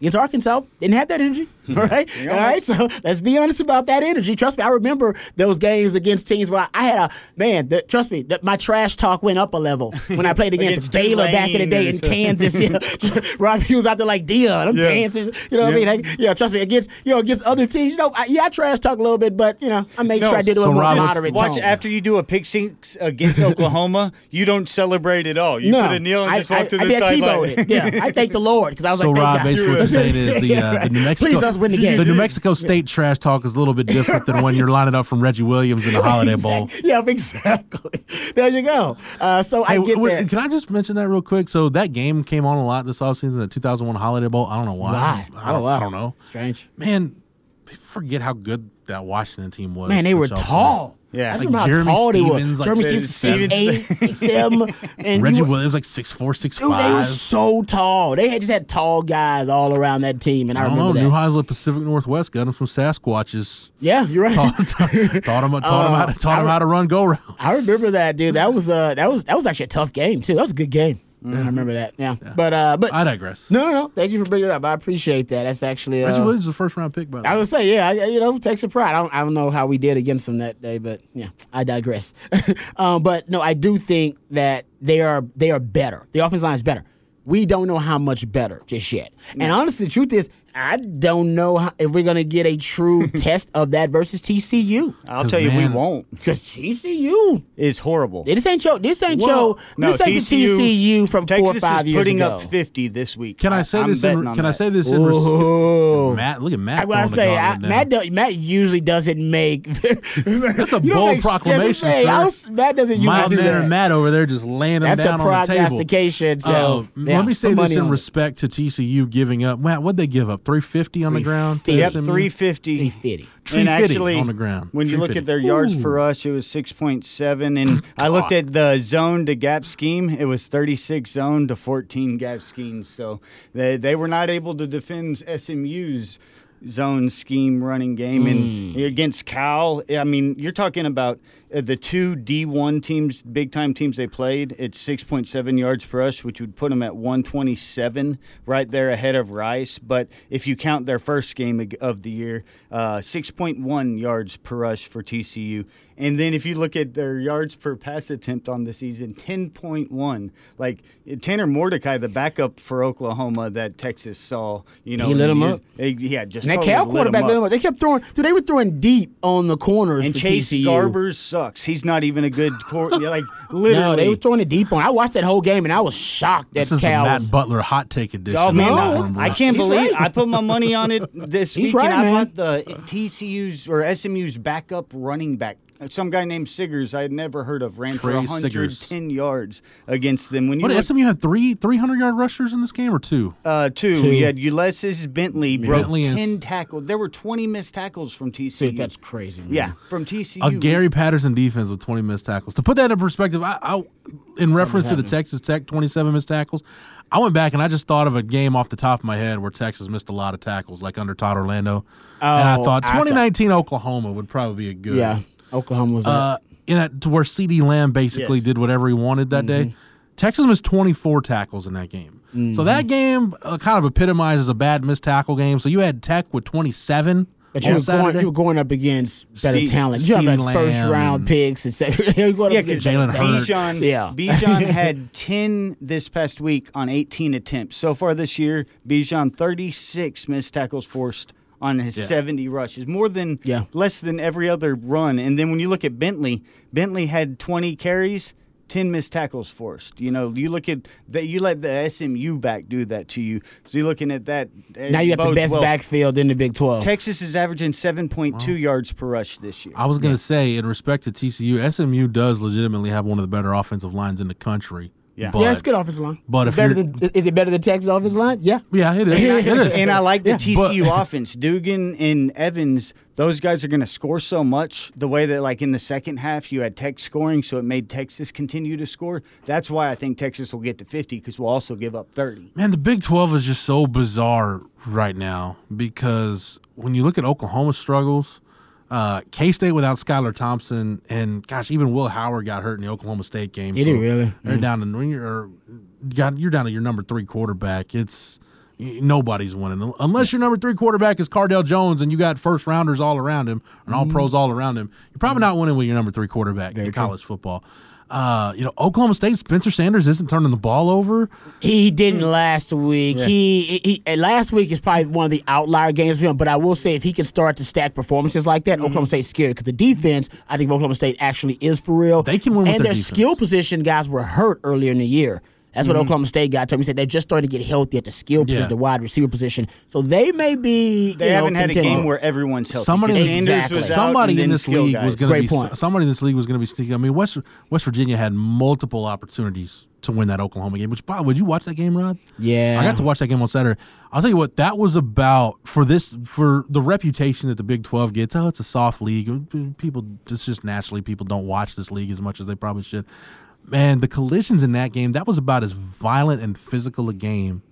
Speaker 10: Against Arkansas, didn't have that energy. All right, all right. So let's be honest about that energy. Trust me, I remember those games against teams where I had a man. The, trust me, that my trash talk went up a level when I played against,
Speaker 6: Against
Speaker 10: Baylor back in the day in
Speaker 6: Tulane or
Speaker 10: Kansas. Yeah. Rob Hughes out there like Dion, I'm
Speaker 6: Yeah.
Speaker 10: dancing. You know what I mean? Like, yeah, trust me. Against you know against other teams, you know, I, yeah, I trash talk a little bit, but you know, I make
Speaker 6: No,
Speaker 10: sure I did it with
Speaker 9: so
Speaker 10: a more
Speaker 9: Rob,
Speaker 10: moderate
Speaker 6: Watch
Speaker 10: tone.
Speaker 6: after you do a pick six against Oklahoma, you don't celebrate at all. You
Speaker 10: no,
Speaker 6: put a kneel and
Speaker 10: I,
Speaker 6: just walk
Speaker 10: I,
Speaker 6: to
Speaker 10: I
Speaker 6: the
Speaker 10: did
Speaker 6: sideline.
Speaker 10: Yeah, I thank the Lord because I was
Speaker 9: So
Speaker 10: like,
Speaker 9: Rob,
Speaker 10: thank God.
Speaker 9: basically what you're saying is the uh, the New Mexico
Speaker 10: Please let's win the game.
Speaker 9: the New Mexico State trash talk is a little bit different than when you're lining up from Reggie Williams in the Holiday Bowl.
Speaker 10: yeah, exactly. There you go. Uh, so I
Speaker 9: Hey,
Speaker 10: get
Speaker 9: wait,
Speaker 10: that.
Speaker 9: Can I just mention that real quick? So that game came on a lot this offseason, the 2001 Holiday Bowl. I don't know why.
Speaker 10: Why?
Speaker 9: I don't,
Speaker 10: wow.
Speaker 9: I don't know.
Speaker 10: Strange.
Speaker 9: Man, people forget how good that Washington team was.
Speaker 10: Man, they were
Speaker 9: y'all
Speaker 10: tall.
Speaker 6: Yeah.
Speaker 10: I
Speaker 6: Like
Speaker 10: remember how
Speaker 9: Jeremy
Speaker 10: tall they were.
Speaker 9: Stevens, like
Speaker 10: Jeremy
Speaker 9: six,
Speaker 10: Stevens, six eight, six seven, and
Speaker 9: Reggie
Speaker 10: you were-
Speaker 9: Williams like six four, six
Speaker 10: Dude, they were so tall. They had just had tall guys all around that team, and I,
Speaker 9: I don't know.
Speaker 10: remember
Speaker 9: New
Speaker 10: that.
Speaker 9: Haslett Pacific Northwest got him from Sasquatches.
Speaker 10: Yeah, you're right.
Speaker 9: Taught, taught, taught him, taught him, how, to, taught him
Speaker 10: I-
Speaker 9: how to run go routes.
Speaker 10: I remember that, dude. That was uh, that was that was actually a tough game too. That was a good game. I remember that. Yeah, but uh, but
Speaker 9: I digress.
Speaker 10: no, no, no. Thank you for bringing it up. I appreciate that. That's actually uh,
Speaker 9: Reggie Williams was the first round pick, by the way.
Speaker 10: I
Speaker 9: way.
Speaker 10: would say, yeah, I, you know, takes a pride. I don't, I don't know how we did against them that day, but yeah, I digress. um, but no, I do think that they are they are better. The offense line is better. We don't know how much better just yet. And honestly, the truth is, I don't know how, if we're gonna get a true test of that versus TCU.
Speaker 6: I'll tell you,
Speaker 9: man-
Speaker 6: we won't.
Speaker 10: Because TCU,
Speaker 6: Is horrible.
Speaker 10: this ain't show. This ain't
Speaker 6: Well,
Speaker 10: show.
Speaker 6: no,
Speaker 10: this ain't
Speaker 6: TCU
Speaker 10: the TCU from
Speaker 6: Texas
Speaker 10: four or five
Speaker 6: is
Speaker 10: years
Speaker 6: putting
Speaker 10: ago.
Speaker 6: up 50 this week.
Speaker 9: Can I say
Speaker 6: I'm
Speaker 9: this?
Speaker 6: betting
Speaker 9: In,
Speaker 6: on
Speaker 9: can I say this in
Speaker 10: Ooh.
Speaker 9: respect? Matt, look at Matt.
Speaker 10: I gotta say, I,
Speaker 9: gauntlet
Speaker 10: Matt, do, Matt usually doesn't make. That's
Speaker 9: a bold proclamation, sir.
Speaker 10: Matt doesn't usually
Speaker 9: My
Speaker 10: do
Speaker 9: man
Speaker 10: that.
Speaker 9: and Matt over there just laying them
Speaker 10: That's a
Speaker 9: down on the table.
Speaker 10: That's a prognostication. So
Speaker 9: Uh,
Speaker 10: yeah,
Speaker 9: let me say this in respect to TCU giving up. Matt, what'd they give up? Three fifty on the ground.
Speaker 6: Yep, 350.
Speaker 10: 350.
Speaker 6: And actually,
Speaker 9: on the ground.
Speaker 6: when you look at their yards for us, it was 6.7. And I looked at the zone to gap scheme. It was 36 zone to 14 gap schemes. So they, they were not able to defend SMU's zone scheme running game. And against Cal, I mean, you're talking about the two D1 teams, big time teams they played. It's 6.7 yards per rush, which would put them at 127, right there ahead of Rice. But if you count their first game of the year, uh, 6.1 yards per rush for TCU. And then if you look at their yards per pass attempt on the season, 10.1. Like Tanner Mordecai, the backup for Oklahoma that Texas saw, you know,
Speaker 10: He lit 'em
Speaker 6: you-
Speaker 10: up.
Speaker 6: Yeah, just
Speaker 10: And that Cal quarterback, lit up. they kept throwing. Dude, they were throwing deep on the corners
Speaker 6: And Chase
Speaker 10: TCU.
Speaker 6: Garbers sucks. He's not even a good court. like literally.
Speaker 10: No, they were throwing it deep on. I watched that whole game and I was shocked that
Speaker 9: This is the
Speaker 10: Cal's.
Speaker 9: Matt Butler hot take edition.
Speaker 6: Oh man,
Speaker 10: No,
Speaker 6: I, I can't
Speaker 10: He's
Speaker 6: believe
Speaker 10: right.
Speaker 6: I put my money on it this
Speaker 10: He's
Speaker 6: week,
Speaker 10: right,
Speaker 6: and I
Speaker 10: man.
Speaker 6: bought the TCU's or SMU's backup running back. Some guy named Siggers I had never heard of ran for
Speaker 9: Trey
Speaker 6: 110 yards against them. When you
Speaker 9: What
Speaker 6: look,
Speaker 9: SMU had three three hundred yard rushers in this game or two?
Speaker 6: uh, two,
Speaker 10: Two.
Speaker 6: you had Ulysses Bentley broke
Speaker 9: Bentley and
Speaker 6: 10
Speaker 9: s-
Speaker 6: tackles. There were 20 missed tackles from TCU.
Speaker 10: Dude, that's crazy. Man.
Speaker 6: yeah, from TCU.
Speaker 9: A Gary Patterson defense with twenty missed tackles. To put that in perspective, I, I in reference to the Texas Tech twenty seven missed tackles, I went back and I just thought of a game off the top of my head where Texas missed a lot of tackles, like under Todd Orlando. and I
Speaker 10: Oh,
Speaker 9: thought
Speaker 10: I thought-
Speaker 9: 2019 Oklahoma would probably be a good.
Speaker 10: Yeah. Oklahoma was.
Speaker 9: Uh, in that to where CeeDee Lamb basically
Speaker 6: Yes.
Speaker 9: did whatever he wanted that day. Texas missed 24 tackles in that game. So that game uh, kind of epitomizes a bad missed tackle game. So you had Tech with 27.
Speaker 10: But you were, going, you were going up against better
Speaker 6: See-
Speaker 10: talent. You have like
Speaker 9: CeeDee
Speaker 10: first round picks and second. you're going
Speaker 6: Yeah,
Speaker 10: up
Speaker 6: because
Speaker 10: against
Speaker 9: Jalen
Speaker 10: talent.
Speaker 9: Hurts.
Speaker 6: Bijan,
Speaker 10: Yeah.
Speaker 6: Bijan had 10 this past week on 18 attempts. So far this year, Bijan 36 missed tackles forced on his 70 rushes, more than
Speaker 10: Yeah.
Speaker 6: less than every other run. And then when you look at Bentley, Bentley had 20 carries, 10 missed tackles forced. You know, you look at that you let the SMU back do that to you. So you're looking at that.
Speaker 10: Now you got the best
Speaker 6: well.
Speaker 10: backfield in the Big 12.
Speaker 6: Texas is averaging 7.2 yards per rush this year.
Speaker 9: I was going to say, in respect to TCU, SMU does legitimately have one of the better offensive lines in the country.
Speaker 6: Yeah.
Speaker 9: But,
Speaker 10: yeah, it's good offensive line.
Speaker 9: but if
Speaker 10: better than is it better than Texas offensive line? Yeah.
Speaker 9: Yeah, it is. it is.
Speaker 6: and I like the
Speaker 10: Yeah,
Speaker 6: TCU offense. Duggan and Evans, those guys are going to score so much. The way that, like in the second half, you had Tech scoring, so it made Texas continue to score. That's why I think Texas will get to 50 because we'll also give up 30.
Speaker 9: Man, the Big 12 is just so bizarre right now because when you look at Oklahoma's struggles, uh, K State without Skylar Thompson, and gosh, even Will Howard got hurt in the Oklahoma State game.
Speaker 10: Did he really?
Speaker 9: They're down to when you're, got, you're down to your number three quarterback. It's nobody's winning unless your number three quarterback is Cardale Jones and you got first rounders all around him and all pros all around him. You're probably not winning with your number three quarterback in college football. Uh, you know, Oklahoma State, Spencer Sanders isn't turning the ball over.
Speaker 10: He didn't last week. He, he last week is probably one of the outlier games for him. But I will say, if he can start to stack performances like that, Oklahoma State's scared because the defense, I think Oklahoma State actually is for real.
Speaker 9: They can win with
Speaker 10: and
Speaker 9: their
Speaker 10: their skill position guys were hurt earlier in the year. That's what mm-hmm. Oklahoma State got told me. He Said they're just starting to get healthy at the skill position,
Speaker 9: Yeah.
Speaker 10: the wide receiver position. So they may be.
Speaker 6: They
Speaker 10: you
Speaker 6: haven't had a game where everyone's healthy.
Speaker 9: Somebody,
Speaker 6: 'cause Sanders
Speaker 10: Exactly.
Speaker 6: was out,
Speaker 9: somebody in this league
Speaker 6: guys.
Speaker 9: was going to be
Speaker 10: point.
Speaker 9: somebody in this league was going to be sneaky. I mean, West West Virginia had multiple opportunities to win that Oklahoma game. Which, by would you watch that game, Rod?
Speaker 10: Yeah.
Speaker 9: I got to watch that game on Saturday. I'll tell you what that was about for this for the reputation that the Big Twelve gets. Oh, it's a soft league. People, it's just naturally people don't watch this league as much as they probably should. Man, the collisions in that game that was about as violent and physical a game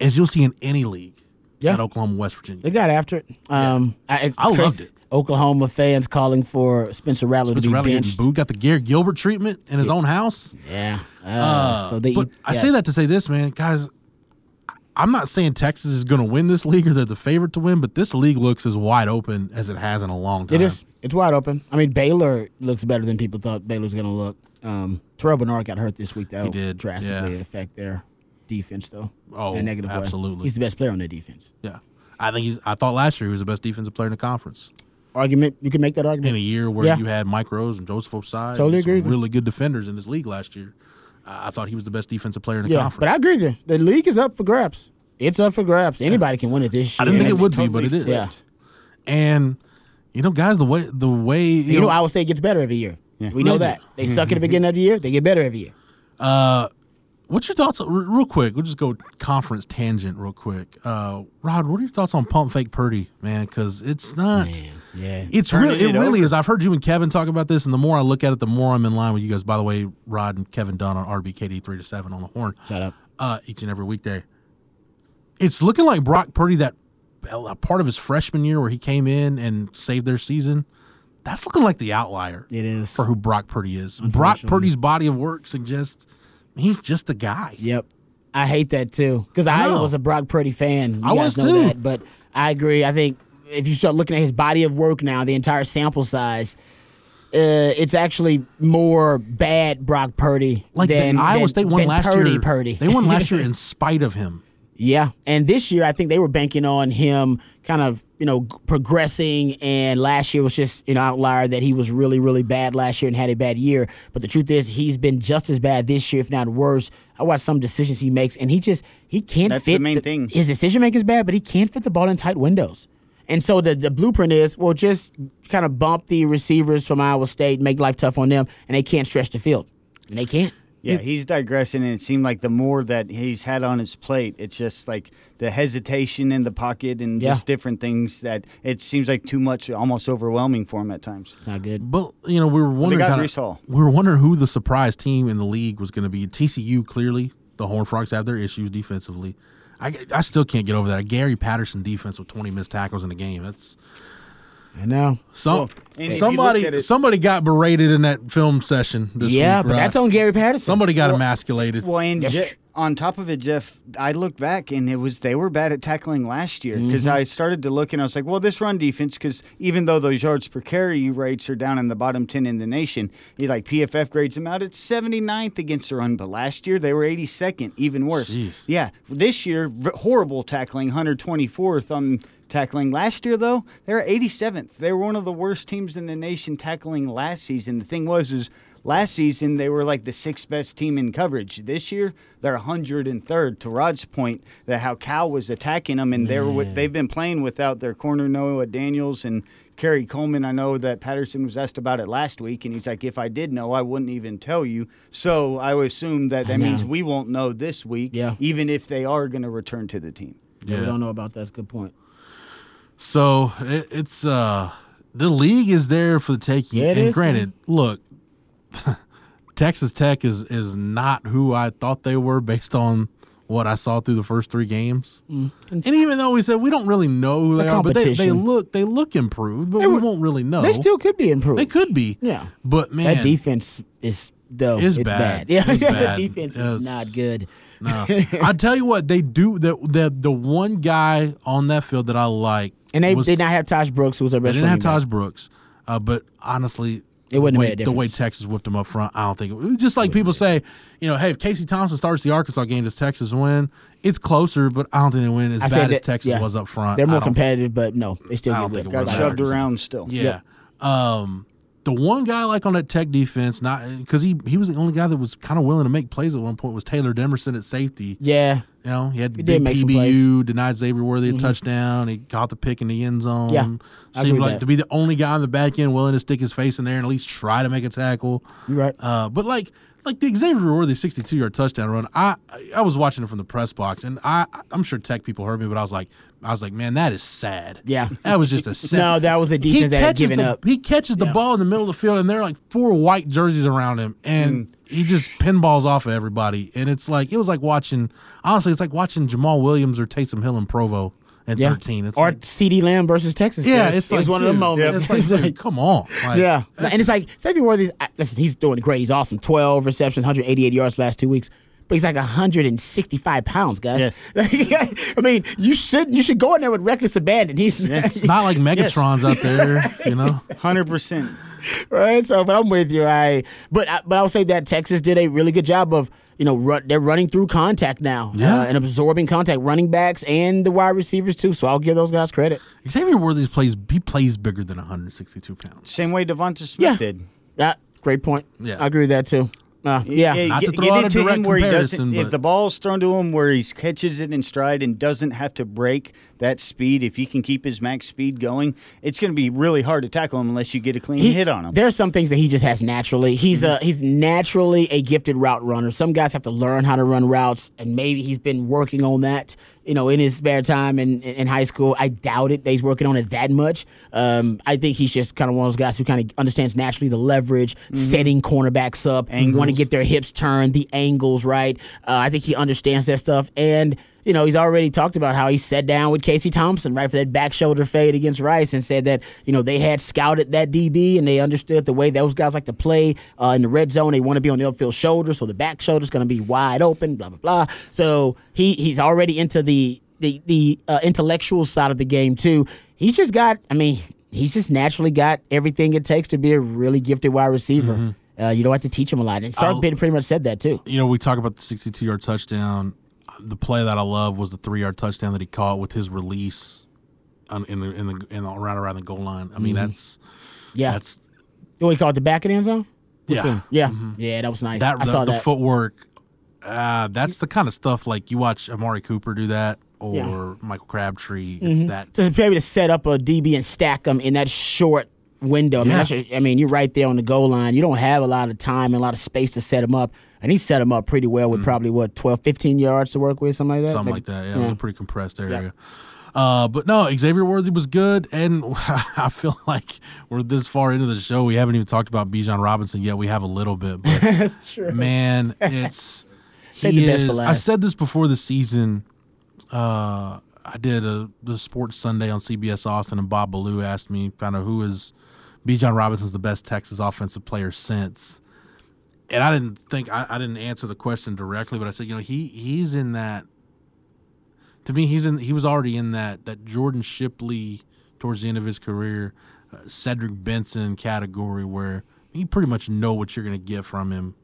Speaker 9: as you'll see in any league.
Speaker 10: Yeah.
Speaker 9: at Oklahoma, West Virginia.
Speaker 10: They got after it. Um, I, it's
Speaker 9: I loved it.
Speaker 10: Oklahoma fans calling for Spencer Rattler to
Speaker 9: Spencer
Speaker 10: be
Speaker 9: Rattler
Speaker 10: benched.
Speaker 9: booed, got the Garrett Gilbert treatment in his own house.
Speaker 10: Yeah. Uh, so they.
Speaker 9: But I
Speaker 10: yeah.
Speaker 9: say that to say this, man, guys. I'm not saying Texas is going to win this league or they're the favorite to win, but this league looks as wide open as it has in a long time.
Speaker 10: It is. It's wide open. I mean, Baylor looks better than people thought Baylor was going to look. Um, Terrell Bernard got hurt this week. That
Speaker 9: He did,
Speaker 10: drastically
Speaker 9: yeah.
Speaker 10: affect their defense, though.
Speaker 9: Oh,
Speaker 10: in a negative way.
Speaker 9: absolutely.
Speaker 10: He's the best player on their defense.
Speaker 9: Yeah, I think he's. I thought last year he was the best defensive player in the conference.
Speaker 10: Argument. You can make that argument In
Speaker 9: a year where
Speaker 10: Yeah.
Speaker 9: you had Mike Rose and Joseph Ossai,
Speaker 10: Totally agree
Speaker 9: really good defenders in this league last year. I I thought he was the best defensive player in the
Speaker 10: yeah,
Speaker 9: conference.
Speaker 10: but I agree with you. The league is up for grabs. It's up for grabs. Anybody can win it this year.
Speaker 9: I
Speaker 10: year.
Speaker 9: didn't think it
Speaker 6: It's
Speaker 9: would be, but it is.
Speaker 6: Yeah.
Speaker 9: And you know, guys, the way the way you,
Speaker 10: You know, I would say it gets better every year. We know
Speaker 9: They
Speaker 10: that. They suck at the beginning of the year. They get better every year.
Speaker 9: What's your thoughts, real quick? We'll just go conference tangent real quick. Uh, Rod, what are your thoughts on Pump Fake Purdy, man? Because it's not.
Speaker 10: Yeah.
Speaker 9: It's
Speaker 6: Turning
Speaker 9: really, it,
Speaker 6: it
Speaker 9: really
Speaker 6: over.
Speaker 9: is. I've heard you and Kevin talk about this, and the more I look at it, the more I'm in line with you guys. By the way, Rod and Kevin Dunn on RBKD three to seven on the horn,
Speaker 10: Shut up.
Speaker 9: uh, each and every weekday. It's looking like Brock Purdy that a part of his freshman year where he came in and saved their season. That's looking like the outlier.
Speaker 10: It is.
Speaker 9: for who Brock Purdy is. Brock Purdy's body of work suggests he's just a guy.
Speaker 10: Yep. I hate that too because I
Speaker 9: know.
Speaker 10: was a Brock Purdy fan. You
Speaker 9: I
Speaker 10: guys
Speaker 9: was
Speaker 10: know
Speaker 9: too.
Speaker 10: that, but I agree. I think if you start looking at his body of work now, the entire sample size, uh, it's actually more bad Brock Purdy
Speaker 9: Like
Speaker 10: than
Speaker 9: the Iowa
Speaker 10: than-
Speaker 9: State won last
Speaker 10: Purdy,
Speaker 9: year.
Speaker 10: Purdy.
Speaker 9: They won last year in spite of him.
Speaker 10: Yeah, and this year I think they were banking on him kind of you know progressing, and last year was just an outlier that he was really really bad last year and had a bad year. But the truth is he's been just as bad this year, if not worse. I watched some decisions he makes, and he just he can't
Speaker 6: That's
Speaker 10: fit.
Speaker 6: the main thing.
Speaker 10: His decision making is bad, but he can't fit the ball in tight windows. And so the, the blueprint is well, just kind of bump the receivers from Iowa State, make life tough on them, and they can't stretch the field, and they can't.
Speaker 6: Yeah, he's digressing, and it seemed like the more that he's had on his plate, it's just like the hesitation in the pocket and
Speaker 10: Yeah.
Speaker 6: just different things that it seems like too much, almost overwhelming for him at times.
Speaker 10: It's not good.
Speaker 9: But you know, we were wondering.
Speaker 6: got
Speaker 9: kinda-
Speaker 6: Hall.
Speaker 9: we were wondering who the surprise team in the league was going to be. TCU clearly, the Horned Frogs have their issues defensively. I, I still can't get over that. A Gary Patterson defense with 20 missed tackles in the game. That's
Speaker 10: I know.
Speaker 9: Some
Speaker 6: Well, and if
Speaker 9: somebody
Speaker 6: it-
Speaker 9: somebody got berated in that film session this
Speaker 10: yeah,
Speaker 9: week.
Speaker 10: but
Speaker 9: right?
Speaker 10: that's on Gary Patterson.
Speaker 9: somebody got emasculated.
Speaker 6: Well, and
Speaker 10: That's
Speaker 6: Je- on top of it, Jeff, I looked back and it was they were bad at tackling last year because mm-hmm. I started to look and I was like, well, this run defense, because even though those yards per carry rates are down in the bottom ten in the nation, you like PFF grades them out at 79th against the run, but last year they were 82nd, even worse.
Speaker 9: Jeez.
Speaker 6: Yeah, this year horrible tackling, 124th on tackling. Last year though, they were 87th. They were one of the worst teams in the nation tackling last season. The thing was is last season they were like the sixth best team in coverage. This year they're 103rd. To Rod's point, that how Cal was attacking them, and they were they've been playing without their corner Noah Daniels and. Kerry Coleman, I know that Patterson was asked about it last week, and he's like, if I did know, I wouldn't even tell you. So I would assume that that means we won't know this week,
Speaker 10: Yeah.
Speaker 6: even if they are going to return to the team.
Speaker 10: Yeah, we don't know about that. That's a good point.
Speaker 9: So it, it's uh the league is there for the taking.
Speaker 10: Yeah, it
Speaker 9: and granted, look, Texas Tech is is not who I thought they were based on what I saw through the first three games.
Speaker 10: Mm.
Speaker 9: And even though we said we don't really know who
Speaker 10: The
Speaker 9: they are, but they, they look they look improved, but we
Speaker 10: were-
Speaker 9: won't really know.
Speaker 10: They still could be improved.
Speaker 9: they could be.
Speaker 10: Yeah.
Speaker 9: But man,
Speaker 10: That defense is though
Speaker 9: It's
Speaker 10: it's
Speaker 9: bad.
Speaker 10: bad. Yeah,
Speaker 9: It's
Speaker 10: the
Speaker 9: bad.
Speaker 10: defense
Speaker 9: It's-
Speaker 10: is not good.
Speaker 9: No. I tell you what, they do the the the one guy on that field that I like,
Speaker 10: And they
Speaker 9: was-
Speaker 10: did not have Tahj Brooks, who was their best.
Speaker 9: They didn't have
Speaker 10: running
Speaker 9: Tahj
Speaker 10: back.
Speaker 9: Brooks, uh, but honestly,
Speaker 10: It wouldn't
Speaker 9: the
Speaker 10: have
Speaker 9: way,
Speaker 10: made a
Speaker 9: the way. Texas whipped them up front. I don't think it, just like people say, you know, hey, if Casey Thompson starts the Arkansas game, does Texas win? It's closer, but I don't think they win as
Speaker 10: I
Speaker 9: bad
Speaker 10: said
Speaker 9: as Texas
Speaker 10: yeah.
Speaker 9: was up front.
Speaker 10: They're more
Speaker 9: don't-
Speaker 10: competitive, but no, they still
Speaker 9: I
Speaker 10: get whipped.
Speaker 6: Got
Speaker 9: was
Speaker 10: by
Speaker 9: that.
Speaker 6: shoved around still.
Speaker 9: Yeah. Um, the one guy like on that Tech defense, not because he he was the only guy that was kind of willing to make plays at one point was Taylor Demerson at safety.
Speaker 10: Yeah,
Speaker 9: You know, he had the big PBU, denied Xavier Worthy a touchdown. He caught the pick in the end zone.
Speaker 10: Yeah,
Speaker 9: Seemed like
Speaker 10: that.
Speaker 9: to be the only guy on the back end willing to stick his face in there and at least try to make a tackle.
Speaker 10: you're right.
Speaker 9: Uh, but like like the Xavier Worthy 62 yard touchdown run, I I was watching it from the press box and I I'm sure Tech people heard me, but I was like I was like, man, that is sad.
Speaker 10: Yeah.
Speaker 9: that was just a sad.
Speaker 10: No, that was a defense that had given
Speaker 9: the,
Speaker 10: up.
Speaker 9: He catches the
Speaker 10: Yeah.
Speaker 9: ball in the middle of the field, and there are like four white jerseys around him, and mm. he just pinballs off of everybody. And it's like it was like watching. Honestly, it's like watching Jamaal Williams or Taysom Hill in Provo at
Speaker 10: Yeah.
Speaker 9: 13. It's
Speaker 10: or
Speaker 9: like,
Speaker 10: CeeDee Lamb versus Texas.
Speaker 9: yeah,
Speaker 10: Yes.
Speaker 9: it's like
Speaker 10: was one of the
Speaker 9: dude,
Speaker 10: moments.
Speaker 9: It's like, dude,
Speaker 10: like-
Speaker 9: come on. Like,
Speaker 10: yeah, and it's like Xavier Worthy. I- Listen, he's doing great. He's awesome. Twelve receptions, 188 yards last two weeks. But he's like 165 pounds, guys. I mean, you should you should go in there with reckless abandon. He's
Speaker 9: It's not like Megatron's out there, you know.
Speaker 6: Hundred percent.
Speaker 10: right. So, but I'm with you. I but I, but I would say that Texas did a really good job of you know run, they're running through contact now
Speaker 9: Yeah.
Speaker 10: uh, and absorbing contact, running backs and the wide receivers too. So I'll give those guys credit.
Speaker 9: Xavier Worthy's plays he plays bigger than 162 pounds.
Speaker 6: Same way DeVonta Smith
Speaker 10: Yeah.
Speaker 6: did.
Speaker 10: Yeah, great point.
Speaker 9: Yeah.
Speaker 10: I agree with that too. Uh, yeah,
Speaker 9: Not to throw
Speaker 6: get
Speaker 9: out a
Speaker 6: into
Speaker 9: direct
Speaker 6: him where he
Speaker 9: comparison,
Speaker 6: doesn't. If
Speaker 9: but-
Speaker 6: the ball's thrown to him where he catches it in stride and doesn't have to break that speed, if he can keep his max speed going, it's going to be really hard to tackle him unless you get a clean
Speaker 10: He-
Speaker 6: hit on him.
Speaker 10: There are some things that he just has naturally. He's a he's naturally a gifted route runner. Some guys have to learn how to run routes, and maybe he's been working on that. You know, in his spare time in, in high school. I doubt it that he's working on it that much. Um, I think he's just kind of one of those guys who kind of understands naturally the leverage, setting cornerbacks up, want to get their hips turned, the angles right. Uh, I think he understands that stuff, and you know, he's already talked about how he sat down with Casey Thompson, right, for that back shoulder fade against Rice and said that, you know, they had scouted that DB and they understood the way those guys like to play uh, in the red zone. They want to be on the upfield shoulder, so the back shoulder's going to be wide open, blah, blah, blah. So he he's already into the, the, the uh, intellectual side of the game, too. He's just got, I mean, he's just naturally got everything it takes to be a really gifted wide receiver. Uh, you don't have to teach him a lot. And Sark
Speaker 9: I'll-
Speaker 10: pretty much said that, too.
Speaker 9: You know, we talk about the 62 yard touchdown. The play that I love was the three yard touchdown that he caught with his release on, in the in the in the around around the goal line. I mean, that's
Speaker 10: Yeah.
Speaker 9: that's
Speaker 10: What we call it, the back of the end zone? Which
Speaker 9: Yeah.
Speaker 10: one? Yeah. Yeah, that was nice.
Speaker 9: that
Speaker 10: I
Speaker 9: the,
Speaker 10: saw
Speaker 9: the
Speaker 10: that.
Speaker 9: footwork. Uh, that's the kind of stuff like you watch Amari Cooper do that or
Speaker 10: Yeah. Mm-hmm.
Speaker 9: Michael Crabtree. It's that
Speaker 10: to be able to set up a DB and stack them in that short window. I mean,
Speaker 9: Yeah.
Speaker 10: I mean, you're right there on the goal line. You don't have a lot of time and a lot of space to set him up. And he set him up pretty well with probably, what, 12, 15 yards to work with, something like that?
Speaker 9: Something
Speaker 10: Maybe-
Speaker 9: like that. Yeah, it was a pretty compressed area. Uh, but no, Xavier Worthy was good, and I feel like we're this far into the show. We haven't even talked about Bijan Robinson yet. We have a little bit, but
Speaker 10: That's true.
Speaker 9: man, it's he
Speaker 10: the best for
Speaker 9: is- I said this before the season. Uh, I did a the Sports Sunday on CBS Austin, and Bob Ballou asked me kind of who is Bijan Robinson's the best Texas offensive player since. And I didn't think I, I didn't answer the question directly, but I said, you know, he he's in that. To me, he's in. He was already in that that Jordan Shipley towards the end of his career, uh, Cedric Benson category where you pretty much know what you're going to get from him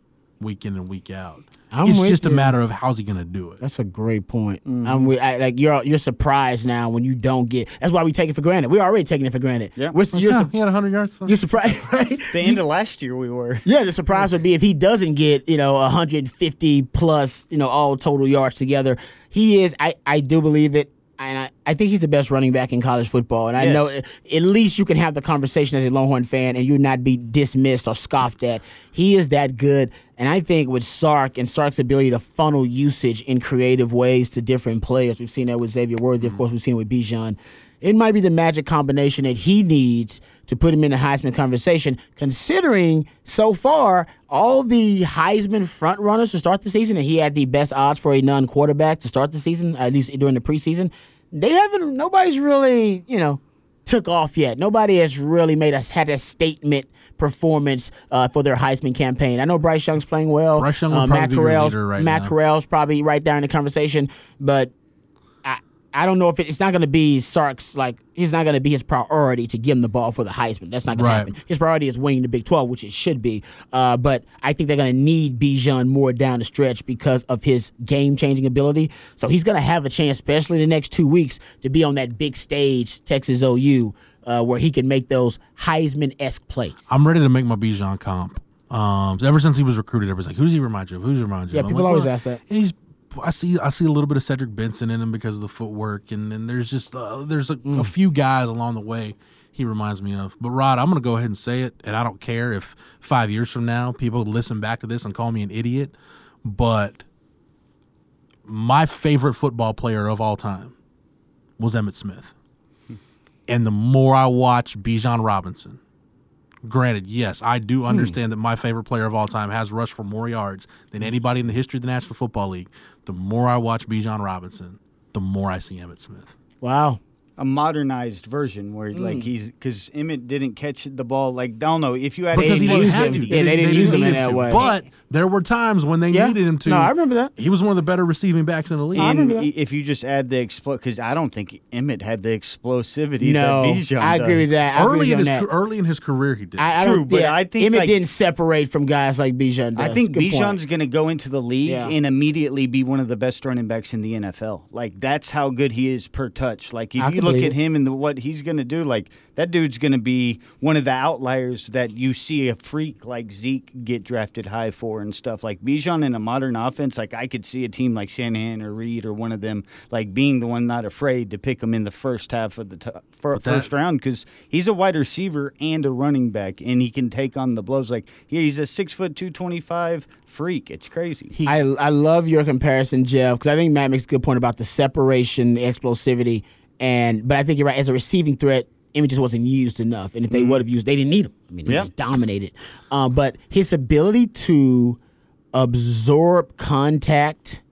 Speaker 9: week in and week out.
Speaker 10: I'm
Speaker 9: it's
Speaker 10: with
Speaker 9: just a matter of how's he going to do it.
Speaker 10: That's a great point. Mm-hmm. I'm with, I, like you're you're surprised now when you don't get. That's why we take it for granted. We're already taking it for granted.
Speaker 6: Yeah.
Speaker 10: We're, you're,
Speaker 9: yeah,
Speaker 10: su-
Speaker 9: he had 100 yards.
Speaker 10: you're surprised, right?
Speaker 6: The end of last year, we were.
Speaker 10: Yeah, the surprise would be if he doesn't get, you know, 150 plus, you know, all total yards together. He is, I, I do believe it. And I, I think he's the best running back in college football. And I
Speaker 6: Yes.
Speaker 10: know at least you can have the conversation as a Longhorn fan and you not be dismissed or scoffed at. He is that good. And I think with Sark and Sark's ability to funnel usage in creative ways to different players, we've seen that with Xavier Worthy, of mm. course, we've seen it with Bijan. It might be the magic combination that he needs to put him in the Heisman conversation, considering so far all the Heisman front runners to start the season, and he had the best odds for a non quarterback to start the season, at least during the preseason. They haven't, nobody's really, you know, took off yet. Nobody has really made us had a statement performance uh, for their Heisman campaign. I know Bryce Young's playing well.
Speaker 9: Bryce Young
Speaker 10: uh, Matt Corral's,
Speaker 9: right
Speaker 10: Matt. Corral's probably right there in the conversation, but I don't know if it, it's not going to be Sark's like he's not going to be his priority to give him the ball for the Heisman. That's not going
Speaker 9: Right.
Speaker 10: to happen. His priority is winning the Big Twelve, which it should be. Uh, but I think they're going to need Bijan more down the stretch because of his game changing ability. So he's going to have a chance, especially the next two weeks, to be on that big stage, Texas OU, uh, where he can make those Heisman esque plays.
Speaker 9: I'm ready to make my Bijan comp. Um, ever since he was recruited, everybody's like, "Who's he remind you of? Who's he remind you
Speaker 10: Yeah,
Speaker 9: of?" I'm
Speaker 10: people
Speaker 9: like,
Speaker 10: always
Speaker 9: "Well,
Speaker 10: ask that.
Speaker 9: He's, I see, I see a little bit of Cedric Benson in him because of the footwork, and then there's just uh, there's a,
Speaker 10: Mm.
Speaker 9: a few guys along the way he reminds me of. But Rod, I'm gonna go ahead and say it, and I don't care if five years from now people listen back to this and call me an idiot, but my favorite football player of all time was Emmitt Smith. And the more I watch Bijan Robinson, granted, yes, I do understand that my favorite player of all time has rushed for more yards than anybody in the history of the National Football League. The more I watch Bijan Robinson, the more I see Emmitt Smith.
Speaker 10: Wow.
Speaker 6: A modernized version where
Speaker 10: Mm.
Speaker 6: like he's because Emmitt didn't catch the ball like I don't know if you had
Speaker 10: Because he didn't use
Speaker 6: explosivity-
Speaker 10: him. Yeah, they didn't use him in that
Speaker 9: to.
Speaker 10: way.
Speaker 9: But there were times when they
Speaker 10: Yeah.
Speaker 9: needed him to.
Speaker 10: No, I remember that.
Speaker 9: He was one of the better receiving backs in the league.
Speaker 10: I
Speaker 6: And
Speaker 10: remember that.
Speaker 6: i- if you just add the explo because I don't think Emmitt had the explosivity
Speaker 10: No,
Speaker 6: that Bijan
Speaker 10: I agree
Speaker 6: does.
Speaker 10: with that. I agree
Speaker 9: early
Speaker 10: with
Speaker 9: in
Speaker 10: you
Speaker 9: his
Speaker 10: on that.
Speaker 9: early in his career, he did.
Speaker 10: I, I
Speaker 6: True,
Speaker 10: don't,
Speaker 6: but
Speaker 10: yeah,
Speaker 6: I think,
Speaker 10: Emmitt
Speaker 6: like-
Speaker 10: didn't separate from guys like Bijan does.
Speaker 6: I think
Speaker 10: Good point.
Speaker 6: Bijan's going to go into the league
Speaker 10: Yeah.
Speaker 6: and immediately be one of the best running backs in the NFL. Like that's how good he is per touch. Like if
Speaker 10: I
Speaker 6: you
Speaker 10: can
Speaker 6: look at him and the, what he's going to do, like that dude's going to be one of the outliers that you see a freak like Zeke get drafted high for and stuff. Like Bijan in a modern offense, like I could see a team like Shanahan or Reid or one of them like being the one not afraid to pick him in the first half of the t- fir-
Speaker 9: that-
Speaker 6: first round because he's a wide receiver and a running back and he can take on the blows. Like yeah, he's a six foot two twenty five freak. It's crazy.
Speaker 10: I, I love your comparison, Jeff, because I think Matt makes a good point about the separation, the explosivity, and but I think you're right. As a receiving threat, images wasn't used enough, and if they would have used, they didn't need him. I mean, he
Speaker 6: Yeah.
Speaker 10: just dominated. Uh, but his ability to absorb contact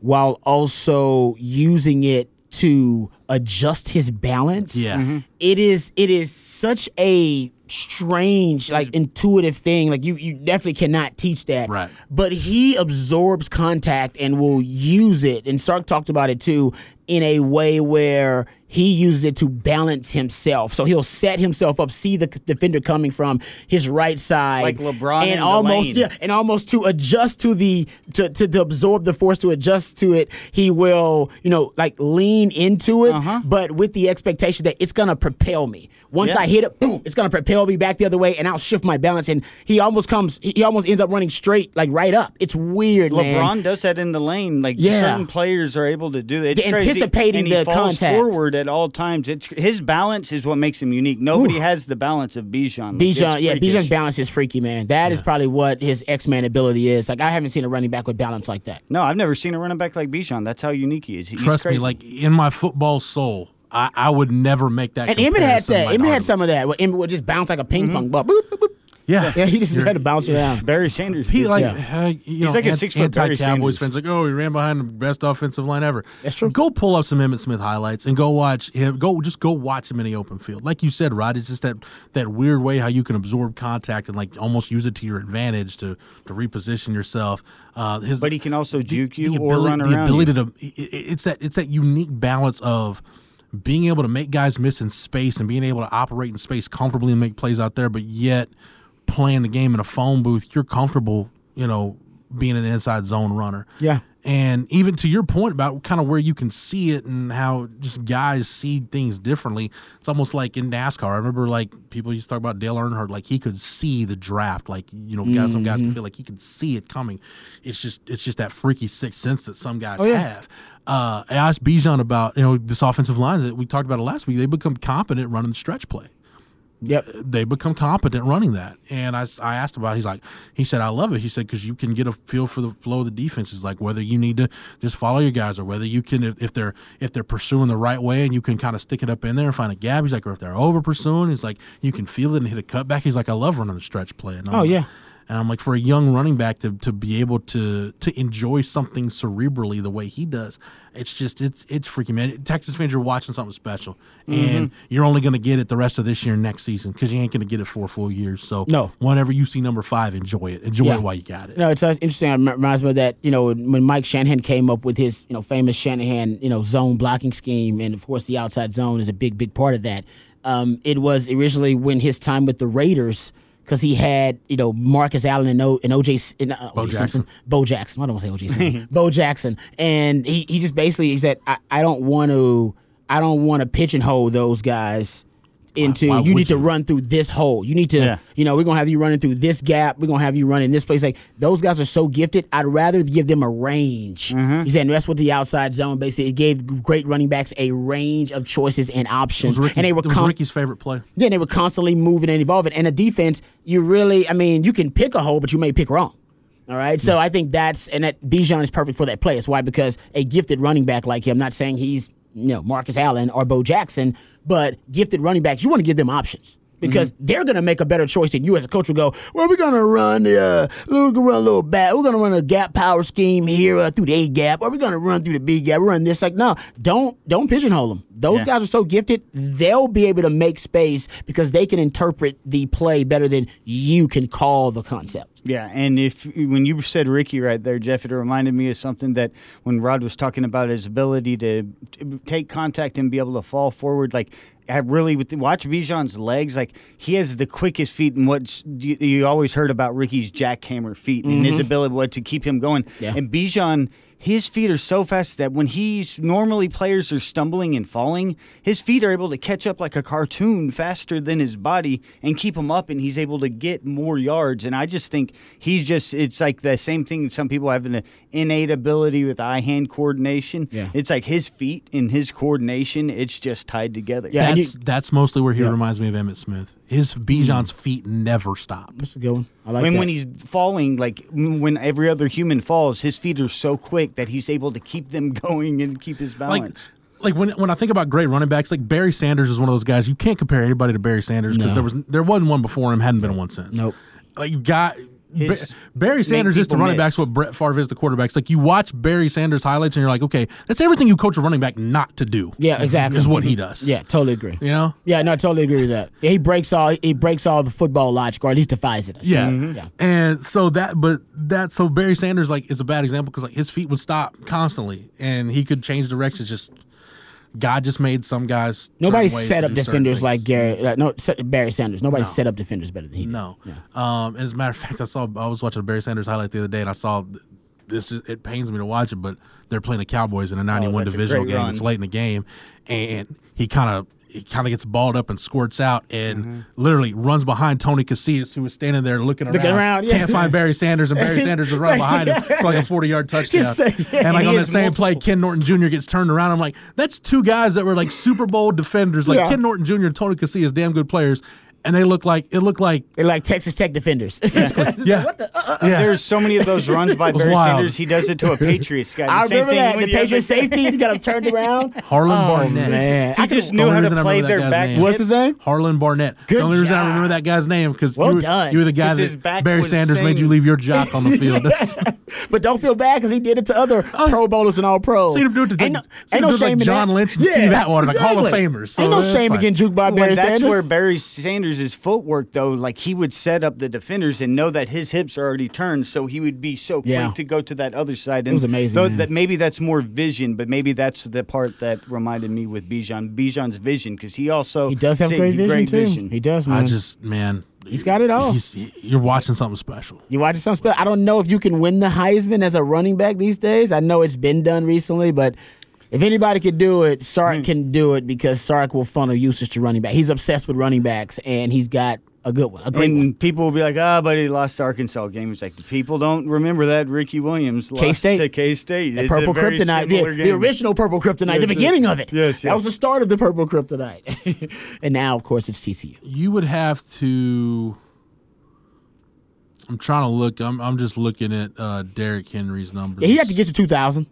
Speaker 10: while also using it to adjust his balance.
Speaker 9: Yeah.
Speaker 10: It is it is such a strange, like intuitive thing. Like you you definitely cannot teach that.
Speaker 9: Right.
Speaker 10: But he absorbs contact and will use it. And Sark talked about it too in a way where he uses it to balance himself. So he'll set himself up, see the defender coming from his right side,
Speaker 6: Like LeBron
Speaker 10: and almost yeah, and almost to adjust to the to, to to absorb the force to adjust to it. He will you know like lean into it,
Speaker 6: Uh-huh.
Speaker 10: but with the expectation that it's gonna propel me. Once
Speaker 6: Yeah.
Speaker 10: I hit it, boom, it's gonna propel me back the other way, and I'll shift my balance. And he almost comes, he almost ends up running straight, like right up. It's weird, man.
Speaker 6: LeBron does that in the lane. Like
Speaker 10: Yeah.
Speaker 6: certain players are able to do that. It's
Speaker 10: The
Speaker 6: crazy.
Speaker 10: Anticipating
Speaker 6: and he
Speaker 10: the
Speaker 6: falls
Speaker 10: contact.
Speaker 6: forward at all times. It's his balance is what makes him unique. Nobody has the balance of Bijan. Like,
Speaker 10: Bijan,
Speaker 6: it's
Speaker 10: yeah,
Speaker 6: freakish.
Speaker 10: Bijan's balance is freaky, man. That is probably what his X Man ability is. Like I haven't seen a running back with balance like that.
Speaker 6: No, I've never seen a running back like Bijan. That's how unique he is. He's
Speaker 9: Trust me, like in my football soul, I, I would never make that.
Speaker 10: And Emmitt had that.
Speaker 9: like
Speaker 10: Emmitt had some of that. Where Emmitt would just bounce like a ping mm-hmm. pong ball. Boop, boop, boop.
Speaker 9: Yeah,
Speaker 10: Yeah, he just had to bounce around.
Speaker 6: Barry Sanders.
Speaker 9: He like
Speaker 10: Yeah.
Speaker 9: uh, you know,
Speaker 6: like a six-foot Barry
Speaker 9: anti-Cowboys
Speaker 6: Sanders.
Speaker 9: fans like, oh, he ran behind the best offensive line ever.
Speaker 10: That's true.
Speaker 9: Go pull up some Emmitt Smith highlights and go watch him. Go just go watch him in the open field. Like you said, Rod, it's just that that weird way how you can absorb contact and like almost use it to your advantage to to reposition yourself. Uh, his,
Speaker 6: But he can also juke you
Speaker 9: the
Speaker 6: or
Speaker 9: ability,
Speaker 6: run
Speaker 9: the ability
Speaker 6: you.
Speaker 9: to it- it- it's that it's that unique balance of being able to make guys miss in space and being able to operate in space comfortably and make plays out there, but yet playing the game in a phone booth, you're comfortable, you know, being an inside zone runner.
Speaker 10: Yeah.
Speaker 9: And even to your point about kind of where you can see it and how just guys see things differently, it's almost like in NASCAR. I remember like people used to talk about Dale Earnhardt, like he could see the draft, like you know, guys, some guys
Speaker 10: Mm-hmm.
Speaker 9: can feel like he could see it coming. It's just it's just that freaky sixth sense that some guys
Speaker 10: Oh, yeah.
Speaker 9: have. Uh, I asked Bijan about you know this offensive line that we talked about it last week. They become competent running the stretch play
Speaker 10: Yep.
Speaker 9: Uh, they become competent running that. And I, I asked about, it. he's like, he said, I love it. He said, because you can get a feel for the flow of the defense. Is like whether you need to just follow your guys or whether you can, if, if they're if they're pursuing the right way and you can kind of stick it up in there and find a gap. He's like, or if they're over pursuing, he's like, you can feel it and hit a cutback. He's like, I love running the stretch play. And I'm
Speaker 10: Oh,
Speaker 9: like-
Speaker 10: yeah.
Speaker 9: And I'm like, for a young running back to, to be able to to enjoy something cerebrally the way he does, it's just it's it's freaking man. Texas fans, you're watching something special, and
Speaker 10: Mm-hmm.
Speaker 9: you're only going to get it the rest of this year and next season because you ain't going to get it for full years. So
Speaker 10: No.
Speaker 9: whenever you see number five, enjoy it. Enjoy
Speaker 10: Yeah.
Speaker 9: it while you got it.
Speaker 10: No, it's uh, interesting. It reminds me of that, you know, when Mike Shanahan came up with his, you know, famous Shanahan, you know, zone blocking scheme, and of course the outside zone is a big, big part of that. Um, it was originally when his time with the Raiders, because he had, you know, Marcus Allen and, o, and OJ, and, uh,
Speaker 9: Bo
Speaker 10: OJ
Speaker 9: Jackson.
Speaker 10: Simpson, Bo Jackson. I don't want to say OJ Simpson, Bo Jackson, and he, he just basically he said, I, I don't want to, I don't want to pigeonhole those guys into
Speaker 9: why
Speaker 10: you
Speaker 9: would
Speaker 10: need to run through this hole. You need to,
Speaker 6: Yeah.
Speaker 10: you know, we're gonna have you running through this gap. We're gonna have you running this place. Like those guys are so gifted. I'd rather give them a range.
Speaker 9: Mm-hmm.
Speaker 10: He said and that's what the outside zone basically it gave great running backs a range of choices and options. and they were const-
Speaker 9: Ricky's favorite play.
Speaker 10: yeah, they were constantly moving and evolving. And a defense, you really, I mean, you can pick a hole, but you may pick wrong. All right, so I think that's and that Bijan is perfect for that play. It's why because a gifted running back like him, not saying he's you know Marcus Allen or Bo Jackson, but gifted running backs, you want to give them options because they're going to make a better choice than you as a coach will go. Well, we're going to run the uh, we're going to run a little back. We're going to run a gap power scheme here uh, through the A gap, or we're going to run through the B gap. We're run this like no, don't don't pigeonhole them. Those
Speaker 6: Yeah.
Speaker 10: guys are so gifted, they'll be able to make space because they can interpret the play better than you can call the concept.
Speaker 6: Yeah, and if when you said Ricky right there, Jeff, it reminded me of something that when Rod was talking about his ability to, take contact and be able to fall forward, like I really with watch Bijan's legs, like he has the quickest feet, and what you, you always heard about Ricky's jackhammer feet and his mm-hmm. ability what, to keep him going.
Speaker 10: Yeah.
Speaker 6: And Bijan, his feet are so fast that when he's normally players are stumbling and falling, his feet are able to catch up like a cartoon faster than his body and keep him up, and he's able to get more yards. And I just think he's just it's like the same thing. Some people have an innate ability with eye hand coordination.
Speaker 10: Yeah.
Speaker 6: It's like his feet and his coordination. It's just tied together.
Speaker 10: Yeah. and
Speaker 9: That's that's mostly where he reminds me of Emmitt Smith. His Bijan's hmm. feet never stop.
Speaker 10: That's a good one. I like
Speaker 6: when
Speaker 10: that.
Speaker 6: when he's falling, like when every other human falls, his feet are so quick that he's able to keep them going and keep his
Speaker 9: like
Speaker 6: balance.
Speaker 9: like when when I think about great running backs, like Barry Sanders is one of those guys you can't compare anybody to Barry Sanders because
Speaker 10: No.
Speaker 9: there was there wasn't one before him, hadn't been one since.
Speaker 10: Nope.
Speaker 9: Like you got.
Speaker 6: His-
Speaker 9: Barry Sanders is the running
Speaker 6: miss.
Speaker 9: backs what Brett Favre is the quarterbacks. Like you watch Barry Sanders highlights and you're like, okay, that's everything you coach a running back not to do.
Speaker 10: yeah, exactly.
Speaker 9: Is what he does.
Speaker 10: Yeah, totally agree.
Speaker 9: You know?
Speaker 10: Yeah, no, I totally agree with that. Yeah, he breaks all he breaks all the football logic, or at least defies it.
Speaker 9: Yeah.
Speaker 10: Mm-hmm. yeah.
Speaker 9: And so that, but that, so Barry Sanders, like, is a bad example because, like, his feet would stop constantly and he could change directions. Just, God just made some guys.
Speaker 10: Nobody set up defenders like Gary. Uh, no, Barry Sanders. Nobody
Speaker 9: No.
Speaker 10: set up defenders better than he did.
Speaker 9: No. Um, as a matter of fact, I saw, I was watching a Barry Sanders highlight the other day and I saw this, is, it pains me to watch it, but they're playing the Cowboys in a 91
Speaker 6: Oh, that's a
Speaker 9: divisional game.
Speaker 6: run.
Speaker 9: It's late in the game. And he kind of, he kind of gets balled up and squirts out and
Speaker 6: Mm-hmm.
Speaker 9: literally runs behind Tony Casillas, who was standing there looking around.
Speaker 10: Looking around, yeah.
Speaker 9: Can't find Barry Sanders, and Barry Sanders is right behind him for like a 40 yard touchdown.
Speaker 10: Say- yeah.
Speaker 9: and like on that
Speaker 6: has
Speaker 9: same play, Ken Norton Jr. gets turned around. I'm like, that's two guys that were like Super Bowl defenders. Like
Speaker 10: Yeah.
Speaker 9: Ken Norton Jr. and Tony Casillas, damn good players. And they look like it looked like
Speaker 10: They're like Texas Tech defenders.
Speaker 9: yeah,
Speaker 10: what the? Uh, uh.
Speaker 9: yeah.
Speaker 6: There's so many of those runs by Barry
Speaker 9: wild.
Speaker 6: Sanders. He does it to a Patriots guy. The
Speaker 10: I
Speaker 6: same
Speaker 10: remember
Speaker 6: thing
Speaker 10: that the Patriots safety he got him turned around.
Speaker 9: Harlan
Speaker 10: Oh,
Speaker 9: Barnett.
Speaker 10: man.
Speaker 6: He
Speaker 10: I
Speaker 6: just knew how to play their back.
Speaker 9: name.
Speaker 10: What's his name?
Speaker 9: Harlan Barnett.
Speaker 10: Good
Speaker 9: the only reason I remember that guy's name because
Speaker 10: Well
Speaker 9: you, were- you were the guy
Speaker 6: 'Cause
Speaker 9: that Barry
Speaker 6: was
Speaker 9: Sanders made you leave your jock on the field.
Speaker 10: But don't feel bad because he did it to other Pro Bowlers and All Pros.
Speaker 9: Seen him do it to-
Speaker 10: ain't no, ain't no
Speaker 9: do like
Speaker 10: shame in
Speaker 9: John
Speaker 10: that.
Speaker 9: Lynch and Steve Atwater, like Hall of. Famers, so
Speaker 10: ain't no shame
Speaker 9: fine.
Speaker 10: in getting juked by
Speaker 6: Well,
Speaker 10: Barry
Speaker 6: that's
Speaker 10: Sanders.
Speaker 6: where Barry Sanders' footwork, though, like he would set up the defenders and know that his hips are already turned, so he would be so quick
Speaker 10: Yeah.
Speaker 6: to go to that other side. And
Speaker 10: was amazing,
Speaker 6: Though
Speaker 10: man.
Speaker 6: that maybe that's more vision, but maybe that's the part that reminded me with Bijan. Bijan's vision, because he also
Speaker 10: he does have great vision too.
Speaker 6: vision.
Speaker 10: He does, man.
Speaker 9: I just man,
Speaker 10: He's got it all.
Speaker 9: He's, you're watching something special.
Speaker 10: You watching something special? I don't know if you can win the Heisman as a running back these days. I know it's been done recently, but if anybody could do it, Sark
Speaker 6: Hmm.
Speaker 10: can do it because Sark will funnel usage to running back. He's obsessed with running backs, and he's got a good one, a great
Speaker 6: and
Speaker 10: one.
Speaker 6: people will be like, ah, but he lost the Arkansas game. It's like people don't remember that Ricky Williams lost
Speaker 10: K-State.
Speaker 6: to K State.
Speaker 10: The purple kryptonite, the, the original purple kryptonite,
Speaker 6: Yes,
Speaker 10: the beginning of it.
Speaker 6: yes,
Speaker 10: that was the start of the purple kryptonite. and now, of course, it's TCU.
Speaker 9: You would have to. I'm trying to look. I'm I'm just looking at uh, Derrick Henry's numbers.
Speaker 10: Yeah, he had to get to 2,000,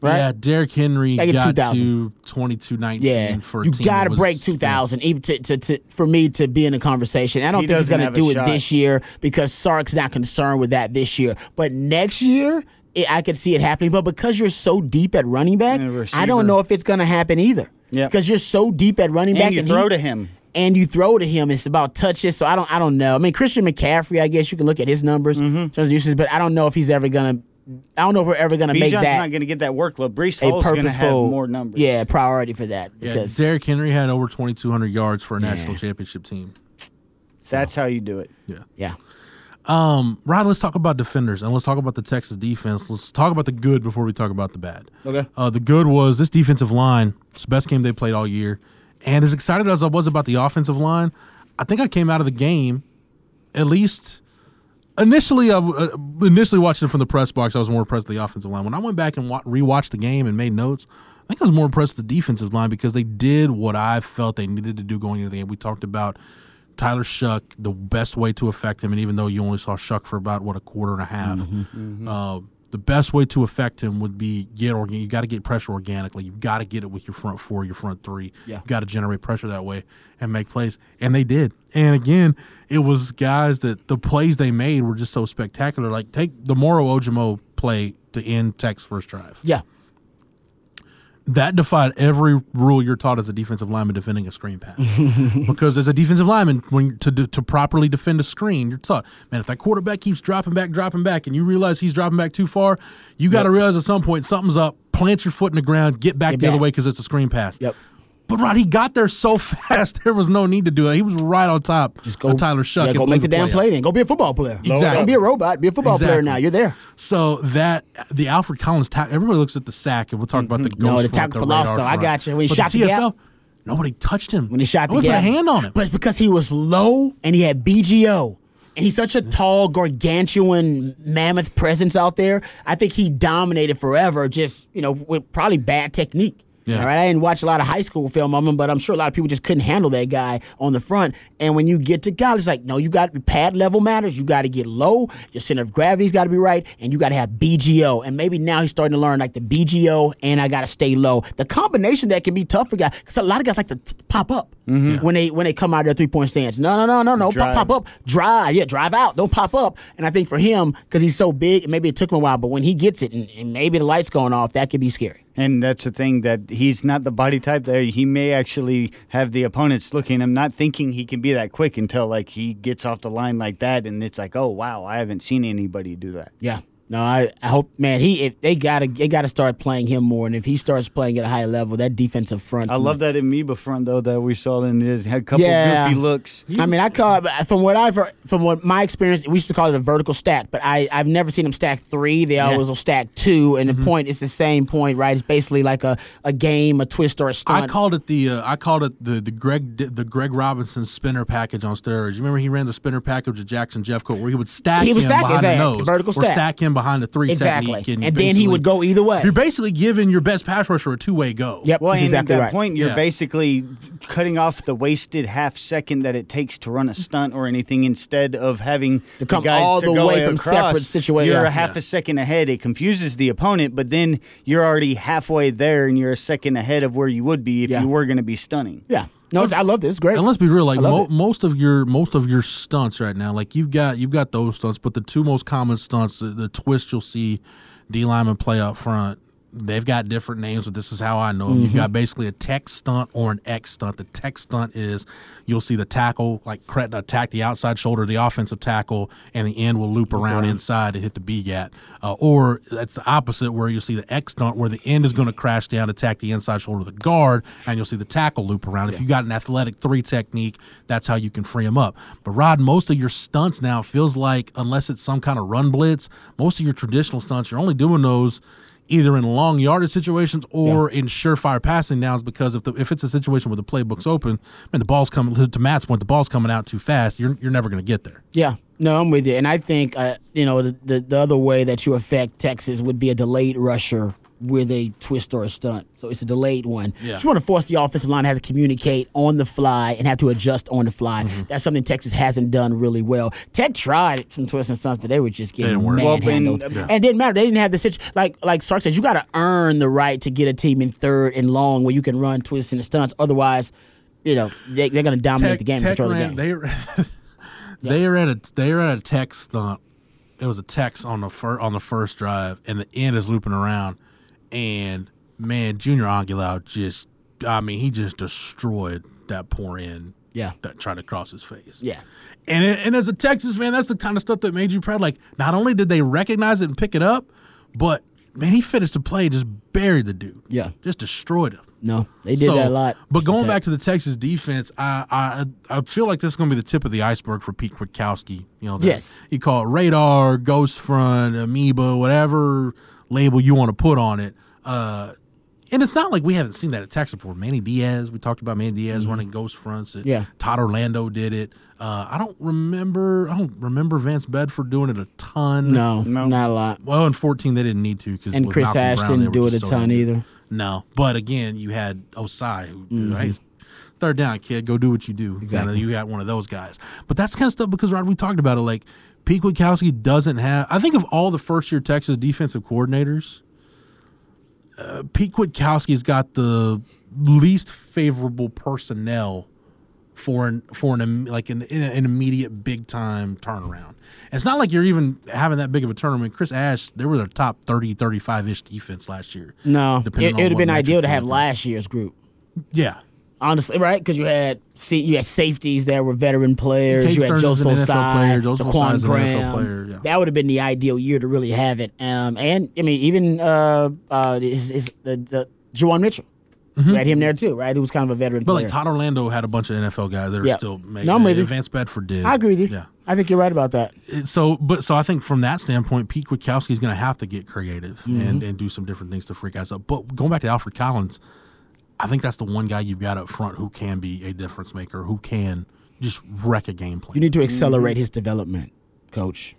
Speaker 10: right?
Speaker 9: Yeah, Derrick Henry
Speaker 10: Gotta get
Speaker 9: got
Speaker 10: 2,000.
Speaker 9: to 22-19
Speaker 10: Yeah,
Speaker 9: for
Speaker 10: you got to break two thousand, even to, to, to for me to be in a conversation. I don't
Speaker 6: He
Speaker 10: think he's going to do it
Speaker 6: shot.
Speaker 10: this year because Sark's not concerned with that this year. But next year, it, I could see it happening. But because you're so deep at running back,
Speaker 6: And a
Speaker 10: I
Speaker 6: receiver.
Speaker 10: don't know if it's going to happen either.
Speaker 6: Yeah.
Speaker 10: because you're so deep at running
Speaker 6: And
Speaker 10: back,
Speaker 6: you
Speaker 10: and
Speaker 6: throw
Speaker 10: he-
Speaker 6: to him.
Speaker 10: and you throw to him. It's about touches. So I don't, I don't know. I mean, Christian McCaffrey, I guess you can look at his numbers
Speaker 6: Mm-hmm.
Speaker 10: in terms of usage, but I don't know if he's ever going to. I don't know if we're ever going to make
Speaker 6: Bijan's
Speaker 10: that
Speaker 6: not going to get that workload. Breece
Speaker 10: a
Speaker 6: Hall's going to have
Speaker 10: purposeful
Speaker 6: more numbers.
Speaker 10: Yeah, priority for that
Speaker 9: Yeah,
Speaker 10: because
Speaker 9: Derrick Henry had over 2,200 yards for a national championship team.
Speaker 6: That's how you do it.
Speaker 9: Yeah.
Speaker 10: yeah.
Speaker 9: Um, Rod, let's talk about defenders and let's talk about the Texas defense. Let's talk about the good before we talk about the bad.
Speaker 10: Okay.
Speaker 9: Uh, the good was this defensive line. It's the best game they played all year. And as excited as I was about the offensive line, I think I came out of the game at least initially. I uh, initially watching it from the press box, I was more impressed with the offensive line. When I went back and wa- rewatched the game and made notes, I think I was more impressed with the defensive line because they did what I felt they needed to do going into the game. We talked about Tyler Shough, the best way to affect him, and even though you only saw Shough for about what a quarter and a half, uh, the best way to affect him would be get organ. You got to get pressure organically. You got to get it with your front four, your front three.
Speaker 10: Yeah.
Speaker 9: You got to generate pressure that way and make plays, and they did. And again, it was guys that the plays they made were just so spectacular. Like take the Moro Ojomo play to end Tech's first drive
Speaker 10: Yeah.
Speaker 9: That defied every rule you're taught as a defensive lineman defending a screen pass. because as a defensive lineman, when to to properly defend a screen, you're taught, man, if that quarterback keeps dropping back, dropping back, and you realize he's dropping back too far, you got to realize at some point something's up. Plant your foot in the ground, get back
Speaker 10: Get
Speaker 9: the other way because it's a screen pass.
Speaker 10: Yep.
Speaker 9: But Rod, he got there so fast, there was no need to do it. He was right on top
Speaker 10: Just go,
Speaker 9: of Tyler Shough.
Speaker 10: Yeah, go make the damn
Speaker 9: out.
Speaker 10: play then. Go be a football player.
Speaker 9: Exactly.
Speaker 10: Don't be a robot. Be a football player now. You're there.
Speaker 9: So that the Alfred Collins tackle, everybody looks at the sack, and we'll talk about the ghost
Speaker 10: Mm-hmm. No, the
Speaker 9: front,
Speaker 10: tackle for
Speaker 9: radar
Speaker 10: loss, though. I got you. When he
Speaker 9: But
Speaker 10: shot
Speaker 9: the
Speaker 10: the gap-
Speaker 9: nobody touched him.
Speaker 10: When he shot the
Speaker 9: Nobody
Speaker 10: gap.
Speaker 9: put a hand on him.
Speaker 10: But it's because he was low and he had BGO. And he's such a tall, gargantuan, mammoth presence out there. I think he dominated forever, just, you know, with probably bad technique.
Speaker 9: Yeah.
Speaker 10: All right, I didn't watch a lot of high school film of him, but I'm sure a lot of people just couldn't handle that guy on the front. And when you get to college, like, no, you got pad level matters. You got to get low. Your center of gravity's got to be right, and you got to have BGO. And maybe now he's starting to learn like the BGO, and I got to stay low. The combination that can be tough for guys because a lot of guys like to t- pop up mm-hmm. when they when they come out of their three point stance. No, no, no, no, no, pop, pop up, drive, yeah, drive out, don't pop up. And I think for him, because he's so big, maybe it took him a while, but when he gets it, and, and maybe the lights going off, that could be scary.
Speaker 6: And that's the thing that he's not the body type that he may actually have the opponents looking him, not thinking he can be that quick until like he gets off the line like that, and it's like, oh wow, I haven't seen anybody do that.
Speaker 10: Yeah. No, I, I hope man he if they gotta they gotta start playing him more and if he starts playing at a high level that defensive front
Speaker 6: I love that Amoeba front though that we saw in it had a couple
Speaker 10: Yeah.
Speaker 6: goofy looks.
Speaker 10: I mean I call it from what I've heard, from what my experience we used to call it a vertical stack but I I've never seen them stack three they always will stack two and the point is the same point right it's basically like a, a game a twist or a stunt I
Speaker 9: called it the uh, I called it the the Greg the Greg Robinson spinner package on steroids. You remember he ran the spinner package with Jackson Jeffcoat where he would stack
Speaker 10: He would
Speaker 9: him
Speaker 10: stack,
Speaker 9: behind
Speaker 10: exactly,
Speaker 9: the nose
Speaker 10: vertical
Speaker 9: or
Speaker 10: stack.
Speaker 9: stack him behind the three
Speaker 10: Exactly.
Speaker 9: technique,
Speaker 10: And then he would go either way.
Speaker 9: You're basically giving your best pass rusher a two way go.
Speaker 10: Yep.
Speaker 6: Well,
Speaker 10: That's
Speaker 6: and
Speaker 10: exactly
Speaker 6: at that
Speaker 10: right.
Speaker 6: point, you're
Speaker 9: Yeah.
Speaker 6: basically cutting off the wasted half second that it takes to run a stunt or anything instead of having
Speaker 10: To
Speaker 6: the
Speaker 10: come
Speaker 6: guys
Speaker 10: all
Speaker 6: to
Speaker 10: the
Speaker 6: go
Speaker 10: way from
Speaker 6: across,
Speaker 10: separate situa-
Speaker 6: You're
Speaker 10: yeah.
Speaker 6: a half a second ahead. It confuses the opponent, but then you're already halfway there and you're a second ahead of where you would be if
Speaker 10: Yeah.
Speaker 6: you were going to be stunning.
Speaker 10: Yeah. No, it's, I love this. It's great.
Speaker 9: And let's be real, like mo- most of your most of your stunts right now, like you've got you've got those stunts, but the two most common stunts, the, the twist you'll see D lineman play up front, they've got different names, but this is how I know them. You've
Speaker 10: Mm-hmm.
Speaker 9: got basically a tech stunt or an X stunt. The tech stunt is you'll see the tackle like attack the outside shoulder, the offensive tackle, and the end will loop around inside and hit the B gap. Uh, or that's the opposite, where you'll see the X stunt, where the end is going to crash down, attack the inside shoulder of the guard, and you'll see the tackle loop around. If you got an athletic three technique, that's how you can free them up. But Rod, most of your stunts now feels like, unless it's some kind of run blitz, most of your traditional stunts, you're only doing those either in long yardage situations or in surefire passing downs because if the, if it's a situation where the playbook's open, man, the ball's coming to Matt's point, the ball's coming out too fast. You're you're never going to get there.
Speaker 10: Yeah, no, I'm with you. And I think, uh, you know, the, the, the other way that you affect Texas would be a delayed rusher with a twist or a stunt. So it's a delayed one.
Speaker 9: Yeah.
Speaker 10: Just want to force the offensive line to have to communicate on the fly and have to adjust on the fly.
Speaker 9: Mm-hmm.
Speaker 10: That's something Texas hasn't done really well. Tech tried some twists and stunts, but they were just getting
Speaker 9: didn't.
Speaker 6: Well,
Speaker 10: manhandled.
Speaker 6: and-
Speaker 10: and it didn't matter. They didn't have the situation. Like, like Sark says, you got to earn the right to get a team in third and long where you can run twists and stunts. Otherwise, you know, they, they're going to dominate the game and
Speaker 9: Tech
Speaker 10: control the game.
Speaker 9: They they are at a they are at a tech stunt. It was a text on the fir- on the first drive, and the end is looping around, and man, Junior Angilau just I mean he just destroyed that poor end.
Speaker 10: Yeah.
Speaker 9: that tried to cross his face.
Speaker 10: Yeah.
Speaker 9: And it, and as a Texas fan, that's the kind of stuff that made you proud. Like, not only did they recognize it and pick it up, but man, he finished the play, just buried the dude.
Speaker 10: Yeah.
Speaker 9: just destroyed him.
Speaker 10: No, they did
Speaker 9: So,
Speaker 10: that a lot.
Speaker 9: But going back to the Texas defense, I I I feel like this is going to be the tip of the iceberg for Pete Kwiatkowski. You know,
Speaker 10: Yes.
Speaker 9: you call it radar, ghost front, amoeba, whatever label you want to put on it. Uh, and it's not like we haven't seen that attack Texas before. Manny Diaz, we talked about Manny Diaz running ghost fronts.
Speaker 10: Mm-hmm. Yeah.
Speaker 9: Todd Orlando did it. Uh, I don't remember. I don't remember Vance Bedford doing it a ton.
Speaker 10: No,
Speaker 6: No.
Speaker 10: not a lot.
Speaker 9: Well, in 14, they didn't need to because
Speaker 10: And Chris Ash didn't do it a ton either.
Speaker 9: No, but again, you had Ossai. Who, Hey, third down, kid, go do what you do.
Speaker 10: Mm-hmm. Exactly.
Speaker 9: You got one of those guys. But that's kind of stuff because Rod, we talked about it. Like Pete Kwiatkowski doesn't have. I think of all the first year Texas defensive coordinators, uh, Pete Kwiatkowski's got the least favorable personnel for an for an like an, an immediate big time turnaround. And it's not like you're even having that big of a tournament. Chris Ash, they were a top 30, 35 ish defense last year.
Speaker 10: No, it, would have been ideal to have last year's group.
Speaker 9: Yeah.
Speaker 10: Honestly, right? Because you had see, you had safeties that were veteran players. You had Joseph
Speaker 9: an NFL player.
Speaker 10: Ossai,
Speaker 9: Joseph
Speaker 10: Daquan
Speaker 9: Ossai is an NFL
Speaker 10: Graham.
Speaker 9: player, yeah.
Speaker 10: That would have been the ideal year to really have it. Um, and I mean, even uh, uh, is, is the, the Juwan Mitchell. You had him there too, right? He was kind of a veteran
Speaker 9: Mm-hmm. But
Speaker 10: player.
Speaker 9: like Todd Orlando had a bunch of NFL guys that are
Speaker 10: Yeah.
Speaker 9: still making.
Speaker 10: No, you.
Speaker 9: Advanced Bedford did.
Speaker 10: I agree with you.
Speaker 9: Yeah.
Speaker 10: I think you're right about that.
Speaker 9: So, but so I think from that standpoint, Pete Kwiatkowski is going to have to get creative
Speaker 10: Mm-hmm.
Speaker 9: and, and do some different things to freak guys up. But going back to Alfred Collins, I think that's the one guy you've got up front who can be a difference maker, who can just wreck a game plan.
Speaker 10: You need to accelerate his development, coach.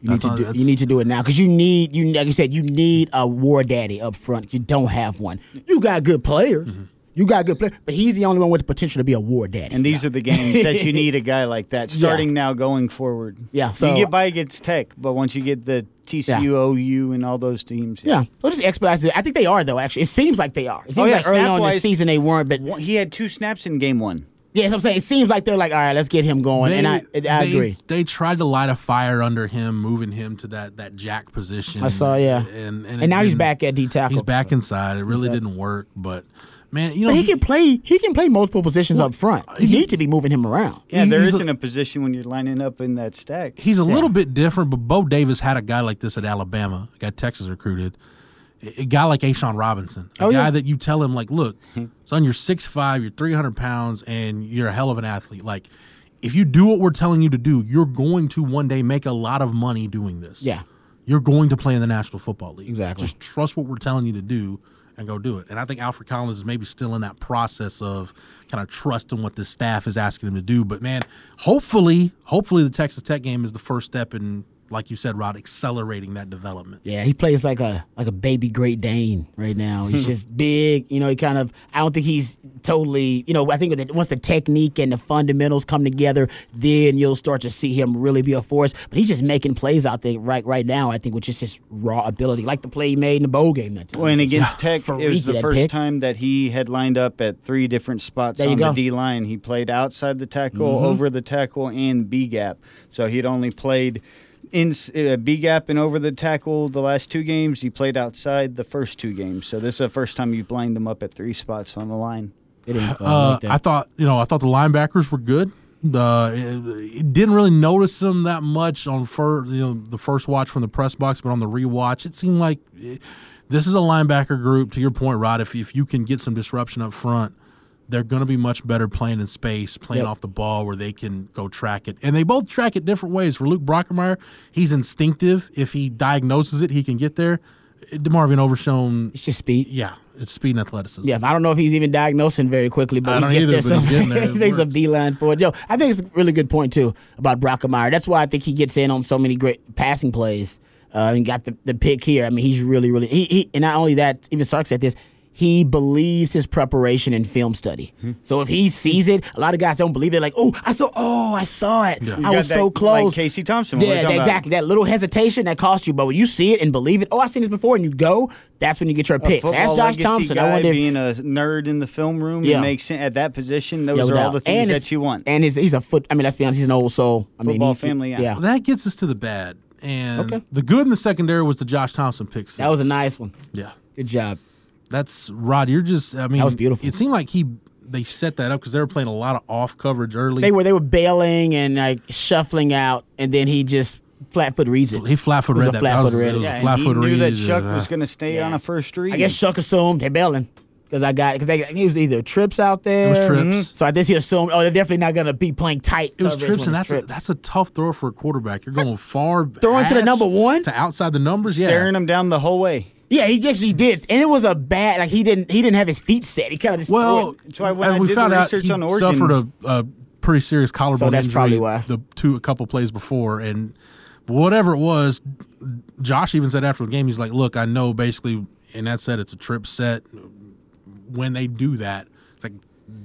Speaker 10: You need
Speaker 9: That's all-
Speaker 10: to do. You need to do it now because you need you like you said you need a war daddy up front. You don't have one. You got good players.
Speaker 9: Mm-hmm.
Speaker 10: You got good players, but he's the only one with the potential to be a war daddy.
Speaker 6: And these are the games that you need a guy like that starting now going forward.
Speaker 10: Yeah, so-
Speaker 6: you get by against Tech, but once you get the TCU, OU, and all those teams,
Speaker 10: yeah, so just expedite it. I think they are though. Actually, it seems like they are. It seems
Speaker 6: Oh, yeah,
Speaker 10: like early on in the season they weren't, but
Speaker 6: he had two snaps in game one.
Speaker 10: yeah, that's what I'm saying. It seems like they're like, all right, let's get him going. and I, I
Speaker 9: they-
Speaker 10: agree.
Speaker 9: They tried to light a fire under him, moving him to that that jack position.
Speaker 10: I saw, yeah.
Speaker 9: and and,
Speaker 10: And
Speaker 9: it
Speaker 10: now he's back at D tackle.
Speaker 9: He's back inside. It really didn't work, but man, you know
Speaker 10: But he can play. He can play multiple positions up front. You need to be moving him around.
Speaker 6: Yeah,
Speaker 9: He-
Speaker 6: there
Speaker 9: he's a-
Speaker 6: isn't a position when you're lining up in that stack.
Speaker 9: He's a little bit different, but Bo Davis had a guy like this at Alabama, Got Texas recruited. A a guy like A'Shawn Robinson, a
Speaker 10: Oh,
Speaker 9: guy
Speaker 10: yeah.
Speaker 9: that you tell him like, look, hmm. son, you're six five, you're three hundred pounds, and you're a hell of an athlete. Like, if you do what we're telling you to do, you're going to one day make a lot of money doing this.
Speaker 10: Yeah.
Speaker 9: you're going to play in the National Football League.
Speaker 10: Exactly.
Speaker 9: Just trust what we're telling you to do and go do it. And I think Alfred Collins is maybe still in that process of kind of trusting what the staff is asking him to do. But man, hopefully, hopefully the Texas Tech game is the first step in like you said, Rod, accelerating that development.
Speaker 10: Yeah, he plays like a like a baby Great Dane right now. He's just big. You know, he kind of. I don't think he's totally. You know, I think that once the technique and the fundamentals come together, then you'll start to see him really be a force. But he's just making plays out there right right now. I think with just his raw ability, like the play he made in the bowl game that time.
Speaker 6: Well, and against
Speaker 10: Yeah.
Speaker 6: Tech, it was the first
Speaker 10: pick.
Speaker 6: time that he had lined up at three different spots
Speaker 10: There you
Speaker 6: on the. D line. He played outside the tackle,
Speaker 10: Mhm.
Speaker 6: over the tackle, and B gap. So he'd only played in uh, B gap and over the tackle the last two games. He played outside the first two games. So this is the first time you've lined him up at three spots on the line.
Speaker 9: Uh, I thought you know I thought the linebackers were good. Uh, it- it didn't really notice them that much on fir- you know the first watch from the press box, but on the rewatch, it seemed like eh, this is a linebacker group. To your point, Rod, if if you can get some disruption up front, they're going to be much better playing in space, playing
Speaker 10: Yep.
Speaker 9: off the ball where they can go track it. And they both track it different ways. For Luke Brockermeyer, he's instinctive. If he diagnoses it, he can get there. DeMarvion Overshown,
Speaker 10: it's just speed.
Speaker 9: Yeah, it's speed and athleticism.
Speaker 10: Yeah, I don't know if he's even diagnosing very quickly, but he gets
Speaker 9: either,
Speaker 10: there. So
Speaker 9: there.
Speaker 10: He makes a beeline for it. Yo, I think it's a really good point too about Brockermeyer. That's why I think he gets in on so many great passing plays uh, and got the, the pick here. I mean, he's really, really. He, he and not only that, even Sark said this. He believes his preparation in film study.
Speaker 6: Hmm.
Speaker 10: So if he sees it, a lot of guys don't believe it. Like, oh, I saw, oh, I saw it.
Speaker 6: You
Speaker 10: I was
Speaker 6: that,
Speaker 10: so close.
Speaker 6: like Casey Thompson,
Speaker 10: Yeah,
Speaker 6: talking about.
Speaker 10: exactly. That little hesitation that cost you, but when you see it and believe it, oh, I've seen this before, and you go, that's when you get your
Speaker 6: A
Speaker 10: pick. So Ask Josh Thompson.
Speaker 6: Guy
Speaker 10: I wonder if
Speaker 6: being a nerd in the film room
Speaker 10: Yeah.
Speaker 6: it makes sense at that position. Those
Speaker 10: Yeah,
Speaker 6: are all the things
Speaker 10: and
Speaker 6: that you want.
Speaker 10: And he's, he's a foot. I mean, let's be honest. He's an old soul. I mean,
Speaker 6: Football
Speaker 10: he-
Speaker 6: family, yeah.
Speaker 10: yeah.
Speaker 9: Well, that gets us to the bad. And
Speaker 10: Okay.
Speaker 9: the good in the secondary was the Josh Thompson pick.
Speaker 10: That was a nice one.
Speaker 9: Yeah.
Speaker 10: Good job.
Speaker 9: That's Rod. You're just. I mean, that
Speaker 10: was beautiful.
Speaker 9: It seemed like he they set that up because they were playing a lot of off coverage early.
Speaker 10: They were they were bailing and like shuffling out, and then he just flat foot reads it.
Speaker 9: He flat foot
Speaker 10: It
Speaker 9: read that.
Speaker 10: flat
Speaker 9: was-
Speaker 10: foot read
Speaker 9: it
Speaker 10: it.
Speaker 9: was a
Speaker 10: Yeah,
Speaker 9: flat
Speaker 6: he knew that Chuck
Speaker 9: uh,
Speaker 6: was going to stay on a first read.
Speaker 10: I guess Chuck assumed they're bailing because I got because he was either trips out there.
Speaker 9: It was trips.
Speaker 10: Mhm. So I guess he assumed oh they're definitely not gonna be playing tight.
Speaker 9: It was trips, and
Speaker 10: it's
Speaker 9: that's a, that's a tough throw for a quarterback. You're going far.
Speaker 10: Throwing to the number one?
Speaker 9: to outside the numbers.
Speaker 6: staring
Speaker 9: yeah.
Speaker 6: him down the whole way.
Speaker 10: Yeah he actually did, and it was a bad like he didn't he didn't have his feet set. He kind of just
Speaker 9: Well,
Speaker 10: it.
Speaker 6: That's why when
Speaker 9: as
Speaker 6: I
Speaker 9: we
Speaker 6: did
Speaker 9: found
Speaker 6: the
Speaker 9: out,
Speaker 6: research
Speaker 9: he
Speaker 6: on Oregon,
Speaker 9: suffered a, a pretty serious collarbone
Speaker 10: that's
Speaker 9: injury.
Speaker 10: probably why.
Speaker 9: the two a couple plays before, and whatever it was, Josh even said after the game, he's like, "Look, I know basically," and that said it's a trip set. When they do that, it's like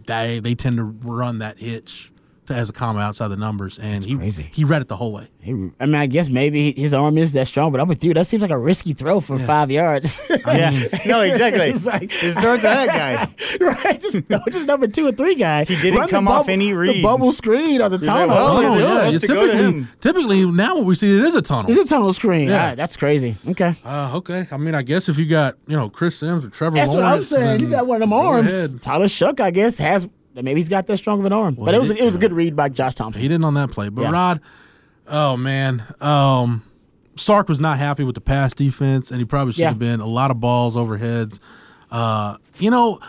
Speaker 9: they they tend to run that hitch to, as a comma outside the numbers, and he
Speaker 10: crazy.
Speaker 9: he read it the whole way.
Speaker 10: He- I mean, I guess maybe his arm is that strong, but I'm with you. That seems like a risky throw for five yards.
Speaker 6: Yeah, no, exactly.
Speaker 10: It's like-
Speaker 6: Just throw to that guy.
Speaker 10: right? Just go to the number two or three guy. He
Speaker 6: didn't come off any
Speaker 10: The bubble screen or the
Speaker 6: like,
Speaker 10: tunnel.
Speaker 6: well,
Speaker 10: Tunnel,
Speaker 6: it is
Speaker 10: yeah.
Speaker 6: supposed
Speaker 9: yeah,
Speaker 6: to to
Speaker 9: typically, typically now what we see it is a tunnel.
Speaker 10: It's a tunnel screen.
Speaker 9: Yeah.
Speaker 10: Yeah, that's crazy. Okay.
Speaker 9: Uh, okay, I mean, I guess if you got you know Chris Sims or Trevor
Speaker 10: That's what I'm
Speaker 9: Lawrence,
Speaker 10: saying. You got one of them arms. Tyler Shough, I guess, has maybe he's got that strong of an arm. but it was
Speaker 9: did-
Speaker 10: it was a good read by Josh Thompson.
Speaker 9: He didn't on that play. But
Speaker 10: Yeah.
Speaker 9: Rod, oh man, um, Sark was not happy with the pass defense, and he probably should
Speaker 10: Yeah.
Speaker 9: have been a lot of balls overheads. Uh, you know,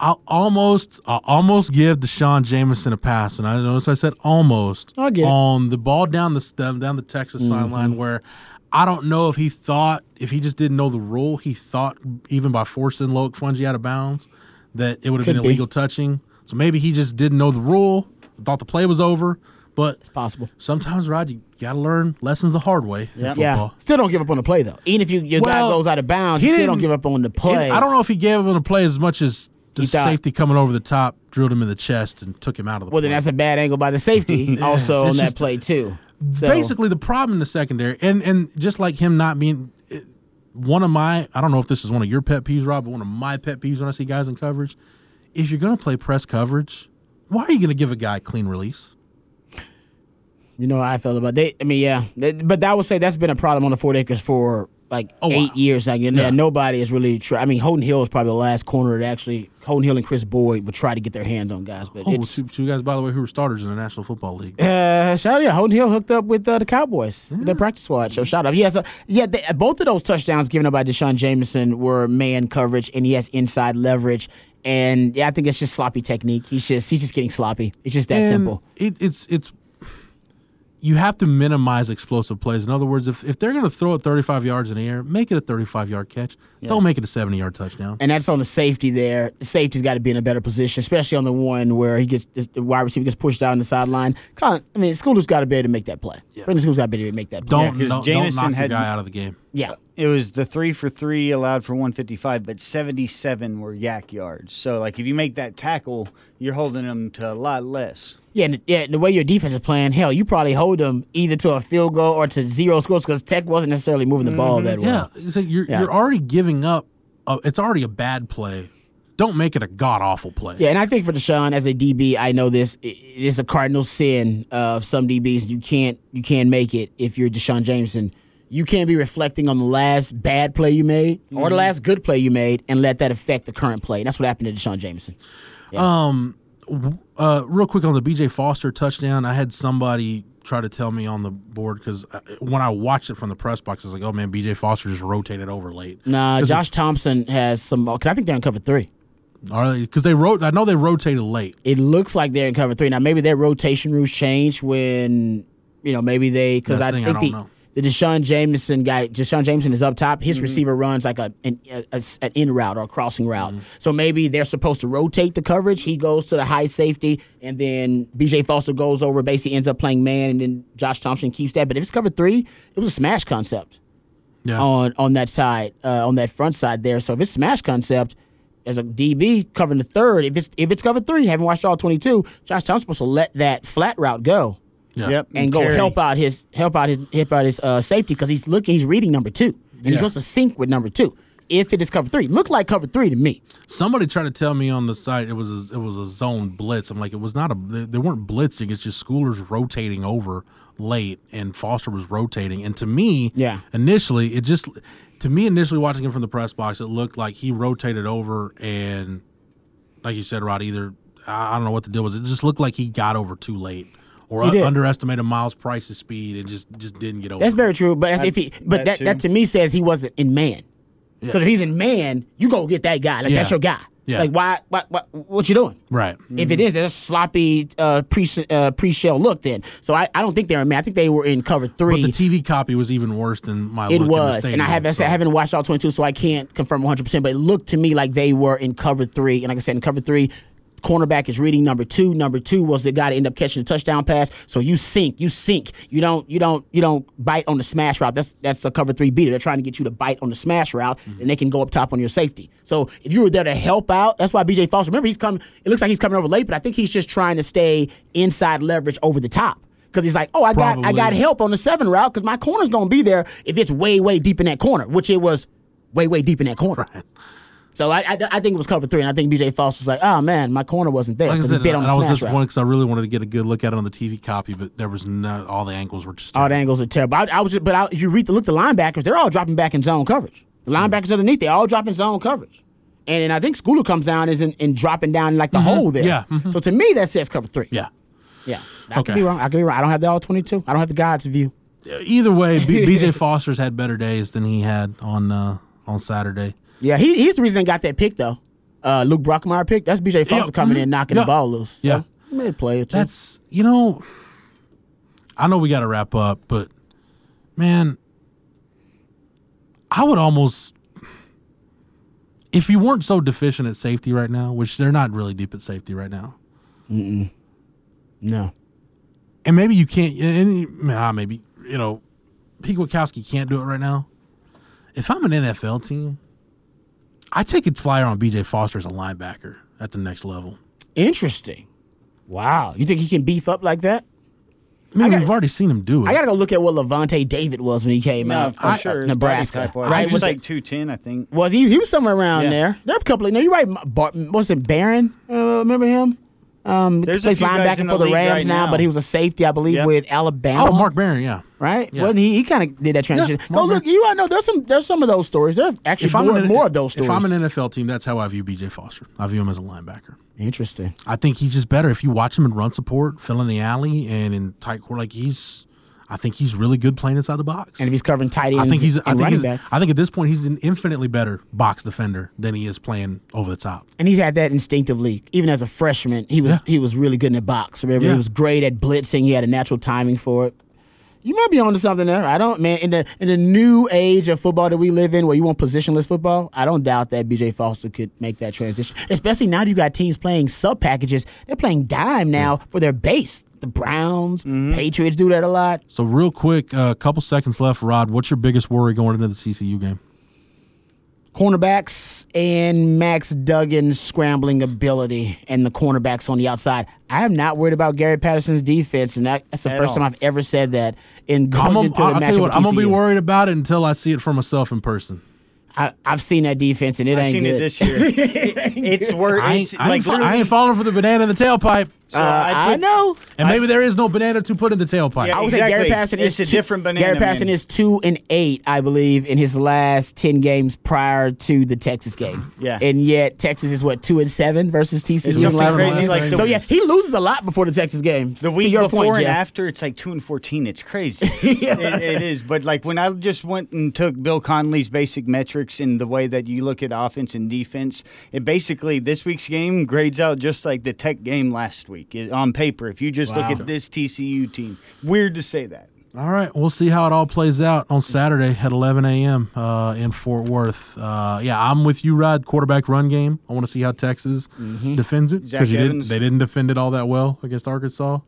Speaker 9: I almost, I almost give D'Shawn Jamison a pass, and I notice I said almost
Speaker 10: I get it.
Speaker 9: on the ball down the stem, down the Texas
Speaker 10: Mm-hmm.
Speaker 9: sideline where. I don't know if he thought, if he just didn't know the rule, he thought even by forcing Loic Fouonji out of bounds that it would have been
Speaker 10: be.
Speaker 9: illegal touching. So maybe he just didn't know the rule, thought the play was over. But
Speaker 10: It's possible.
Speaker 9: sometimes, Rod, you got to learn lessons the hard way. in
Speaker 6: Yeah.
Speaker 10: Still don't give up on the play though. Even if you your guy
Speaker 9: Well,
Speaker 10: goes out of bounds,
Speaker 9: he
Speaker 10: you still don't give up on the play.
Speaker 9: I don't know if he gave up on the play as much as the safety coming over the top drilled him in the chest and took him out of the
Speaker 10: Well,
Speaker 9: play.
Speaker 10: then that's a bad angle by the safety. also on that
Speaker 9: just-
Speaker 10: play too. So-
Speaker 9: basically the problem in the secondary, and and just like him not being one of my, I don't know if this is one of your pet peeves, Rob, but one of my pet peeves when I see guys in coverage, if you're going to play press coverage, why are you going to give a guy clean release?
Speaker 10: You know how I felt about they. I mean, yeah, They- but I would say that's been a problem on the Forty Acres for like
Speaker 9: Oh, wow.
Speaker 10: eight years. Like, and
Speaker 9: Yeah.
Speaker 10: nobody is really. Try, I mean, Holton Hill is probably the last corner that actually Holton Hill and Kris Boyd would try to get their hands on guys. But
Speaker 9: Oh,
Speaker 10: it's
Speaker 9: two, two guys, by the way, who were starters in the National Football League.
Speaker 10: uh, shout out, yeah, Holton Hill hooked up with uh, the Cowboys, their practice squad. So shout out, he has a yeah. They, both of those touchdowns given up by D'Shawn Jamison were man coverage, and he has inside leverage. And yeah, I think it's just sloppy technique. He's just he's just getting sloppy. It's just that
Speaker 9: And
Speaker 10: simple.
Speaker 9: It, it's it's you have to minimize explosive plays. In other words, if, if they're going to throw it 35 yards in the air, make it a 35 yard catch. Don't make it a 70 yard touchdown.
Speaker 10: And that's on the safety there. The safety's got to be in a better position, especially on the one where he gets the wide receiver gets pushed out on the sideline. Kind I mean, School's got to be able to make that play. Yeah. Brenden Schooler's got to be able to make that play.
Speaker 9: Don't,
Speaker 6: 'cause
Speaker 9: don't, don't
Speaker 6: Jamison
Speaker 9: knock your
Speaker 6: had-
Speaker 9: guy out of the game.
Speaker 10: Yeah.
Speaker 6: It was the three for three allowed for 155, but 77 were YAC yards. So, like, if you make that tackle, you're holding them to a lot less.
Speaker 10: Yeah, and, yeah. The way your defense is playing, hell, you probably hold them either to a field goal or to zero scores because Tech wasn't necessarily moving the ball mm-hmm. that well.
Speaker 9: Yeah, it's like you're,
Speaker 10: Yeah.
Speaker 9: you're already giving up. A, it's already a bad play. Don't make it a god awful play.
Speaker 10: Yeah, and I think for D'Shawn as a DB, I know this it is a cardinal sin of some DBs. You can't you can't make it if you're D'Shawn Jamison. You can't be reflecting on the last bad play you made or the mm-hmm. last good play you made and let that affect the current play. And that's what happened to D'Shawn Jamison.
Speaker 9: Um, Uh, real quick on the BJ Foster touchdown, I had somebody try to tell me on the board because when I watched it from the press box, I was like, "Oh man, BJ Foster just rotated over late."
Speaker 10: Nah, Josh Thompson has some because I think they're in cover three.
Speaker 9: because they wrote. I know they rotated late.
Speaker 10: It looks like they're in cover three now. Maybe their rotation rules change when you know maybe they because I
Speaker 9: I
Speaker 10: think
Speaker 9: don't
Speaker 10: the
Speaker 9: know.
Speaker 10: The D'Shawn Jamison guy, D'Shawn Jamison is up top. His
Speaker 9: Mm-hmm.
Speaker 10: receiver runs like a an, a- a- an in route or a crossing route.
Speaker 9: Mm-hmm.
Speaker 10: So maybe they're supposed to rotate the coverage. He goes to the high safety, and then BJ Foster goes over, basically ends up playing man, and then Josh Thompson keeps that. But if it's cover three, it was a smash concept
Speaker 9: Yeah,
Speaker 10: on on that side, uh, on that front side there. So if it's smash concept, as a DB covering the third, if it's if it's cover three, haven't watched all twenty two, Josh Thompson's supposed to let that flat route go
Speaker 9: yeah.
Speaker 6: Yep.
Speaker 10: and go
Speaker 6: carry.
Speaker 10: help out his help out his help out his uh, safety because he's looking he's reading number two and he's
Speaker 9: Yeah.
Speaker 10: supposed to sync with number two. If it is cover three, look like cover three to me.
Speaker 9: Somebody tried to tell me on the site it was a, it was a zone blitz. I'm like, it was not a. They, they weren't blitzing. It's just Schooler's rotating over late, and Foster was rotating. And to me,
Speaker 10: Yeah.
Speaker 9: initially it just to me initially watching him from the press box, it looked like he rotated over and, like you said, Rod, either I I don't know what the deal was. It just looked like he got over too late. Or
Speaker 10: He did.
Speaker 9: underestimated Myles Price's speed and just just didn't get over.
Speaker 10: That's
Speaker 9: it.
Speaker 10: very true. But that's if he but
Speaker 6: that
Speaker 10: that, that to me says he wasn't in man. Because if he's in man, you go get that guy. Like
Speaker 9: Yeah.
Speaker 10: that's your guy.
Speaker 9: Yeah.
Speaker 10: Like why what what what you doing?
Speaker 9: right.
Speaker 10: If it is, it's a sloppy uh, pre uh, pre shell look. Then, so I, I don't think they're in man. I think they were in cover three.
Speaker 9: But
Speaker 10: three.
Speaker 9: the TV copy was even worse than my.
Speaker 10: It
Speaker 9: look in the
Speaker 10: was, and I haven't
Speaker 9: so-
Speaker 10: I haven't watched all twenty two, so I can't confirm one hundred percent. But it looked to me like they were in cover three, and like I said, in cover three, cornerback is reading number two. Number two was the guy to end up catching the touchdown pass. So you sink, you sink. You don't, you don't, you don't bite on the smash route. That's that's a cover three beater. They're trying to get you to bite on the smash route, mm-hmm. and they can go up top on your safety. So if you were there to help out, that's why BJ Foster. Remember, he's coming. It looks like he's coming over late, but I think he's just trying to stay inside leverage over the top. Because he's like, oh, I got, I got help on the seven route because my corner's gonna be there if it's way, way deep in that corner, which it was way, way deep in that corner. So I, I, I think it was cover three, and I think BJ Foster was like, oh man, my corner wasn't there
Speaker 9: Like I said,
Speaker 10: bit on the
Speaker 9: I was disappointed because I really wanted to get a good look at it on the TV copy, but there was no all the angles were just.
Speaker 10: All the angles are terrible. I, I was, just, but I, if you read the look, the linebackers, they're all dropping back in zone coverage. The linebackers underneath, they all dropping zone coverage. And then I think Schooler comes down is in, in dropping down like the hole there.
Speaker 9: Yeah, mhm.
Speaker 10: So to me, that says cover three.
Speaker 9: yeah.
Speaker 10: Yeah. I
Speaker 9: Okay.
Speaker 10: could be wrong. I could be wrong. I don't have the all 22. I don't have the God's view.
Speaker 9: Either way, B- BJ Foster's had better days than he had on uh, on Saturday.
Speaker 10: Yeah, he, he's the reason they got that pick, though. Uh, Luke Brockermeyer pick. That's BJ Foster coming
Speaker 9: mhm.
Speaker 10: in, knocking
Speaker 9: Yeah.
Speaker 10: the ball loose. So,
Speaker 9: Yeah.
Speaker 10: he made a play or two.
Speaker 9: That's you know, I know we got to wrap up, but man, I would almost if you weren't so deficient at safety right now, which they're not really deep at safety right now,
Speaker 10: no.
Speaker 9: and maybe you can't. And ah, maybe you know, Pete Witkowski can't do it right now. If I'm an NFL team, I take a flyer on BJ Foster as a linebacker at the next level.
Speaker 10: Interesting. Wow. You think he can beef up like that?
Speaker 9: I mean,
Speaker 10: got-
Speaker 9: we've already seen him do it.
Speaker 10: I got to go look at what Lavonte David was when he came
Speaker 6: No,
Speaker 10: out.
Speaker 6: for
Speaker 10: Uh,
Speaker 6: sure.
Speaker 10: Nebraska.
Speaker 6: Type-wise.
Speaker 10: Right?
Speaker 6: He was
Speaker 10: Was,
Speaker 6: like 210, I think.
Speaker 10: was he? He was somewhere around
Speaker 6: Yeah.
Speaker 10: there. There are a couple of. No, you're right. Bar, was it Barron? Uh, remember him? Um,
Speaker 6: There's a
Speaker 10: plays
Speaker 6: few guys
Speaker 10: linebacker
Speaker 6: in
Speaker 10: for
Speaker 6: the
Speaker 10: the Rams
Speaker 6: right
Speaker 10: now,
Speaker 6: now.
Speaker 10: but he was a safety, I believe,
Speaker 6: Yep.
Speaker 10: with Alabama.
Speaker 9: oh, Mark Barron, yeah.
Speaker 10: right?
Speaker 9: Yeah.
Speaker 10: Well, he, he kind of did that transition.
Speaker 9: Yeah,
Speaker 10: Go
Speaker 9: Mark
Speaker 10: look, you I know there's some there's some of those stories. There's actually
Speaker 9: If I'm
Speaker 10: more,
Speaker 9: an-
Speaker 10: more of those stories.
Speaker 9: If I'm an NFL team, that's how I view BJ Foster. I view him as a linebacker.
Speaker 10: Interesting.
Speaker 9: I think he's just better if you watch him in run support, fill in the alley, and in tight court. Like he's, I think he's really good playing inside the box.
Speaker 10: And if he's covering tight ends
Speaker 9: I think he's.
Speaker 10: and
Speaker 9: I think
Speaker 10: running
Speaker 9: he's.
Speaker 10: backs,
Speaker 9: I think at this point he's an infinitely better box defender than he is playing over the top.
Speaker 10: and he's had that instinctively. Even as a freshman, he was
Speaker 9: Yeah.
Speaker 10: he was really good in the box. Remember,
Speaker 9: Yeah.
Speaker 10: he was great at blitzing. He had a natural timing for it. You might be onto something there. I don't, man. In the in the new age of football that we live in, where you want positionless football, I don't doubt that B.J. Foster could make that transition. Especially now that you got teams playing sub packages. They're playing dime now for their base. The Browns, mm-hmm. Patriots do that a lot.
Speaker 9: So real quick, a couple seconds left, Rod. What's your biggest worry going into the TCU game?
Speaker 10: Cornerbacks and Max Duggan's scrambling ability and the cornerbacks on the outside. I am not worried about Gary Patterson's defense, and that, that's the
Speaker 6: At
Speaker 10: first
Speaker 6: all.
Speaker 10: time I've ever said that in
Speaker 9: I'm
Speaker 10: going into the
Speaker 9: I'll tell
Speaker 10: matchup.
Speaker 9: what, I'm gonna be worried about it until I see it for myself in person.
Speaker 10: I, I've seen that defense, and it
Speaker 6: I've
Speaker 10: ain't
Speaker 6: seen
Speaker 10: good.
Speaker 6: it this year. It- it's worth.
Speaker 9: I
Speaker 6: It's
Speaker 9: ain't, I,
Speaker 6: like
Speaker 9: ain't, fa- I ain't falling for the banana in the tailpipe.
Speaker 6: So
Speaker 10: Uh, I,
Speaker 6: put-
Speaker 10: know.
Speaker 9: And maybe there is no banana to put in the tailpipe.
Speaker 6: Yeah,
Speaker 10: I would say Gary
Speaker 6: Exactly.
Speaker 10: Patterson is
Speaker 6: It's a
Speaker 10: two-
Speaker 6: different banana,
Speaker 10: Gary Patterson
Speaker 6: man.
Speaker 10: is two and eight, I believe, in his last ten games prior to the Texas game.
Speaker 6: Yeah.
Speaker 10: and yet Texas is what two and seven versus TCU.
Speaker 6: It's
Speaker 10: in
Speaker 6: something
Speaker 10: last
Speaker 6: crazy like the-
Speaker 10: so yeah, he loses a lot before the Texas game.
Speaker 6: The
Speaker 10: to
Speaker 6: week
Speaker 10: your
Speaker 6: before
Speaker 10: point,
Speaker 6: and
Speaker 10: Jeff.
Speaker 6: after, it's like two and fourteen. It's crazy. it, it is. But like when I just went and took Bill Connelly's basic metrics and the way that you look at offense and defense, it basically this week's game grades out just like the Tech game last week it- on paper. If you just look at this TCU team, weird to say that.
Speaker 9: All right, we'll see how it all plays out on Saturday at 11 a.m. Uh, in Fort Worth. Uh, yeah, I'm with you, Rod. Quarterback run game. I want to see how Texas defends it because didn't they didn't defend it all that well against Arkansas.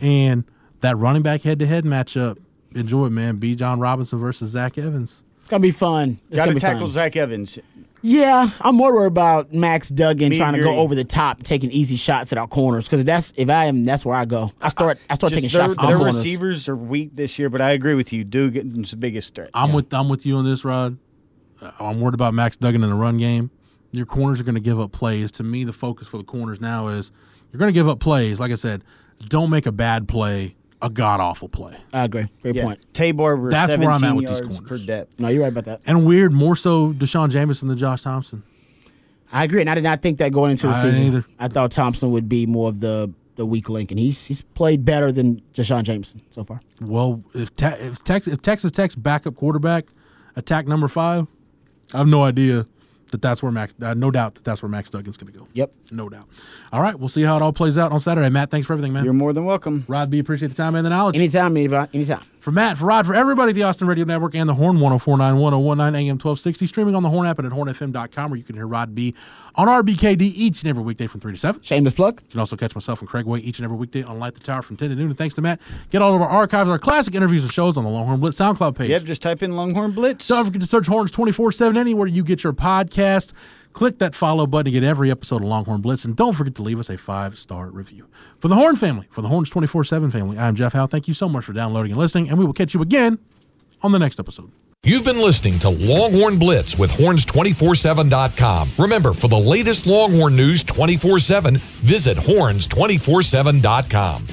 Speaker 9: And that running back head to head matchup. Enjoy it, man. Bijan Robinson versus Zach Evans.
Speaker 10: It's gonna be fun. It's
Speaker 6: Got
Speaker 10: gonna
Speaker 6: to
Speaker 10: be
Speaker 6: tackle
Speaker 10: fun.
Speaker 6: Zach Evans.
Speaker 10: Yeah, I'm more worried about Max Duggan
Speaker 6: Me
Speaker 10: trying to go over the top, taking easy shots at our corners. Because that's if I am, that's where I go. I start, I start taking
Speaker 6: their,
Speaker 10: shots at the
Speaker 6: their
Speaker 10: corners.
Speaker 6: receivers are weak this year, but I agree with you. Duggan's the biggest threat.
Speaker 9: I'm with I'm with you on this, Rod. Uh, I'm worried about Max Duggan in the run game. Your corners are going to give up plays. To me, the focus for the corners now is you're going to give up plays. Like I said, don't make a bad play a god awful play.
Speaker 10: I agree. Great
Speaker 6: Yeah,
Speaker 10: point.
Speaker 6: Tabor were
Speaker 9: That's where I'm at with these
Speaker 6: yards
Speaker 9: corners.
Speaker 6: per depth.
Speaker 10: No, you're right about that.
Speaker 9: And weird, more so D'Shawn Jamison than Josh Thompson.
Speaker 10: I agree, and I did not think that going into the
Speaker 9: I
Speaker 10: season.
Speaker 9: either.
Speaker 10: I thought Thompson would be more of the the weak link, and he's he's played better than D'Shawn Jamison so far.
Speaker 9: Well, if te- if, Tex- if Texas Tech's backup quarterback attack number five, I have no idea that that's where Max. Uh, no doubt that that's where Max Duggan's going to go.
Speaker 10: Yep.
Speaker 9: no doubt. All right, we'll see how it all plays out on Saturday. Matt, thanks for everything, man.
Speaker 6: You're more than welcome.
Speaker 9: Rod B, appreciate the time and the knowledge.
Speaker 10: Anytime, anybody, anytime.
Speaker 9: For Matt, for Rod, for everybody at the Austin Radio Network and the Horn 1049 1019 AM 1260, streaming on the Horn app and at hornfm.com, where you can hear Rod B on RBKD each and every weekday from 3 to 7.
Speaker 10: Shameless plug.
Speaker 9: You can also catch myself and Craig Way each and every weekday on Light the Tower from 10 to noon. And thanks to Matt, get all of our archives, our classic interviews and shows on the Longhorn Blitz SoundCloud page.
Speaker 6: Yep, just type in Longhorn Blitz.
Speaker 9: Don't forget to search Horns 24 7 anywhere you get your podcast. Click that follow button to get every episode of Longhorn Blitz. And don't forget to leave us a five star review. For the Horn family, for the Horns 24 7 family, I'm Jeff Howe. Thank you so much for downloading and listening. And we will catch you again on the next episode.
Speaker 2: You've been listening to Longhorn Blitz with horns247.com. Remember, for the latest Longhorn news 24 7, visit horns247.com.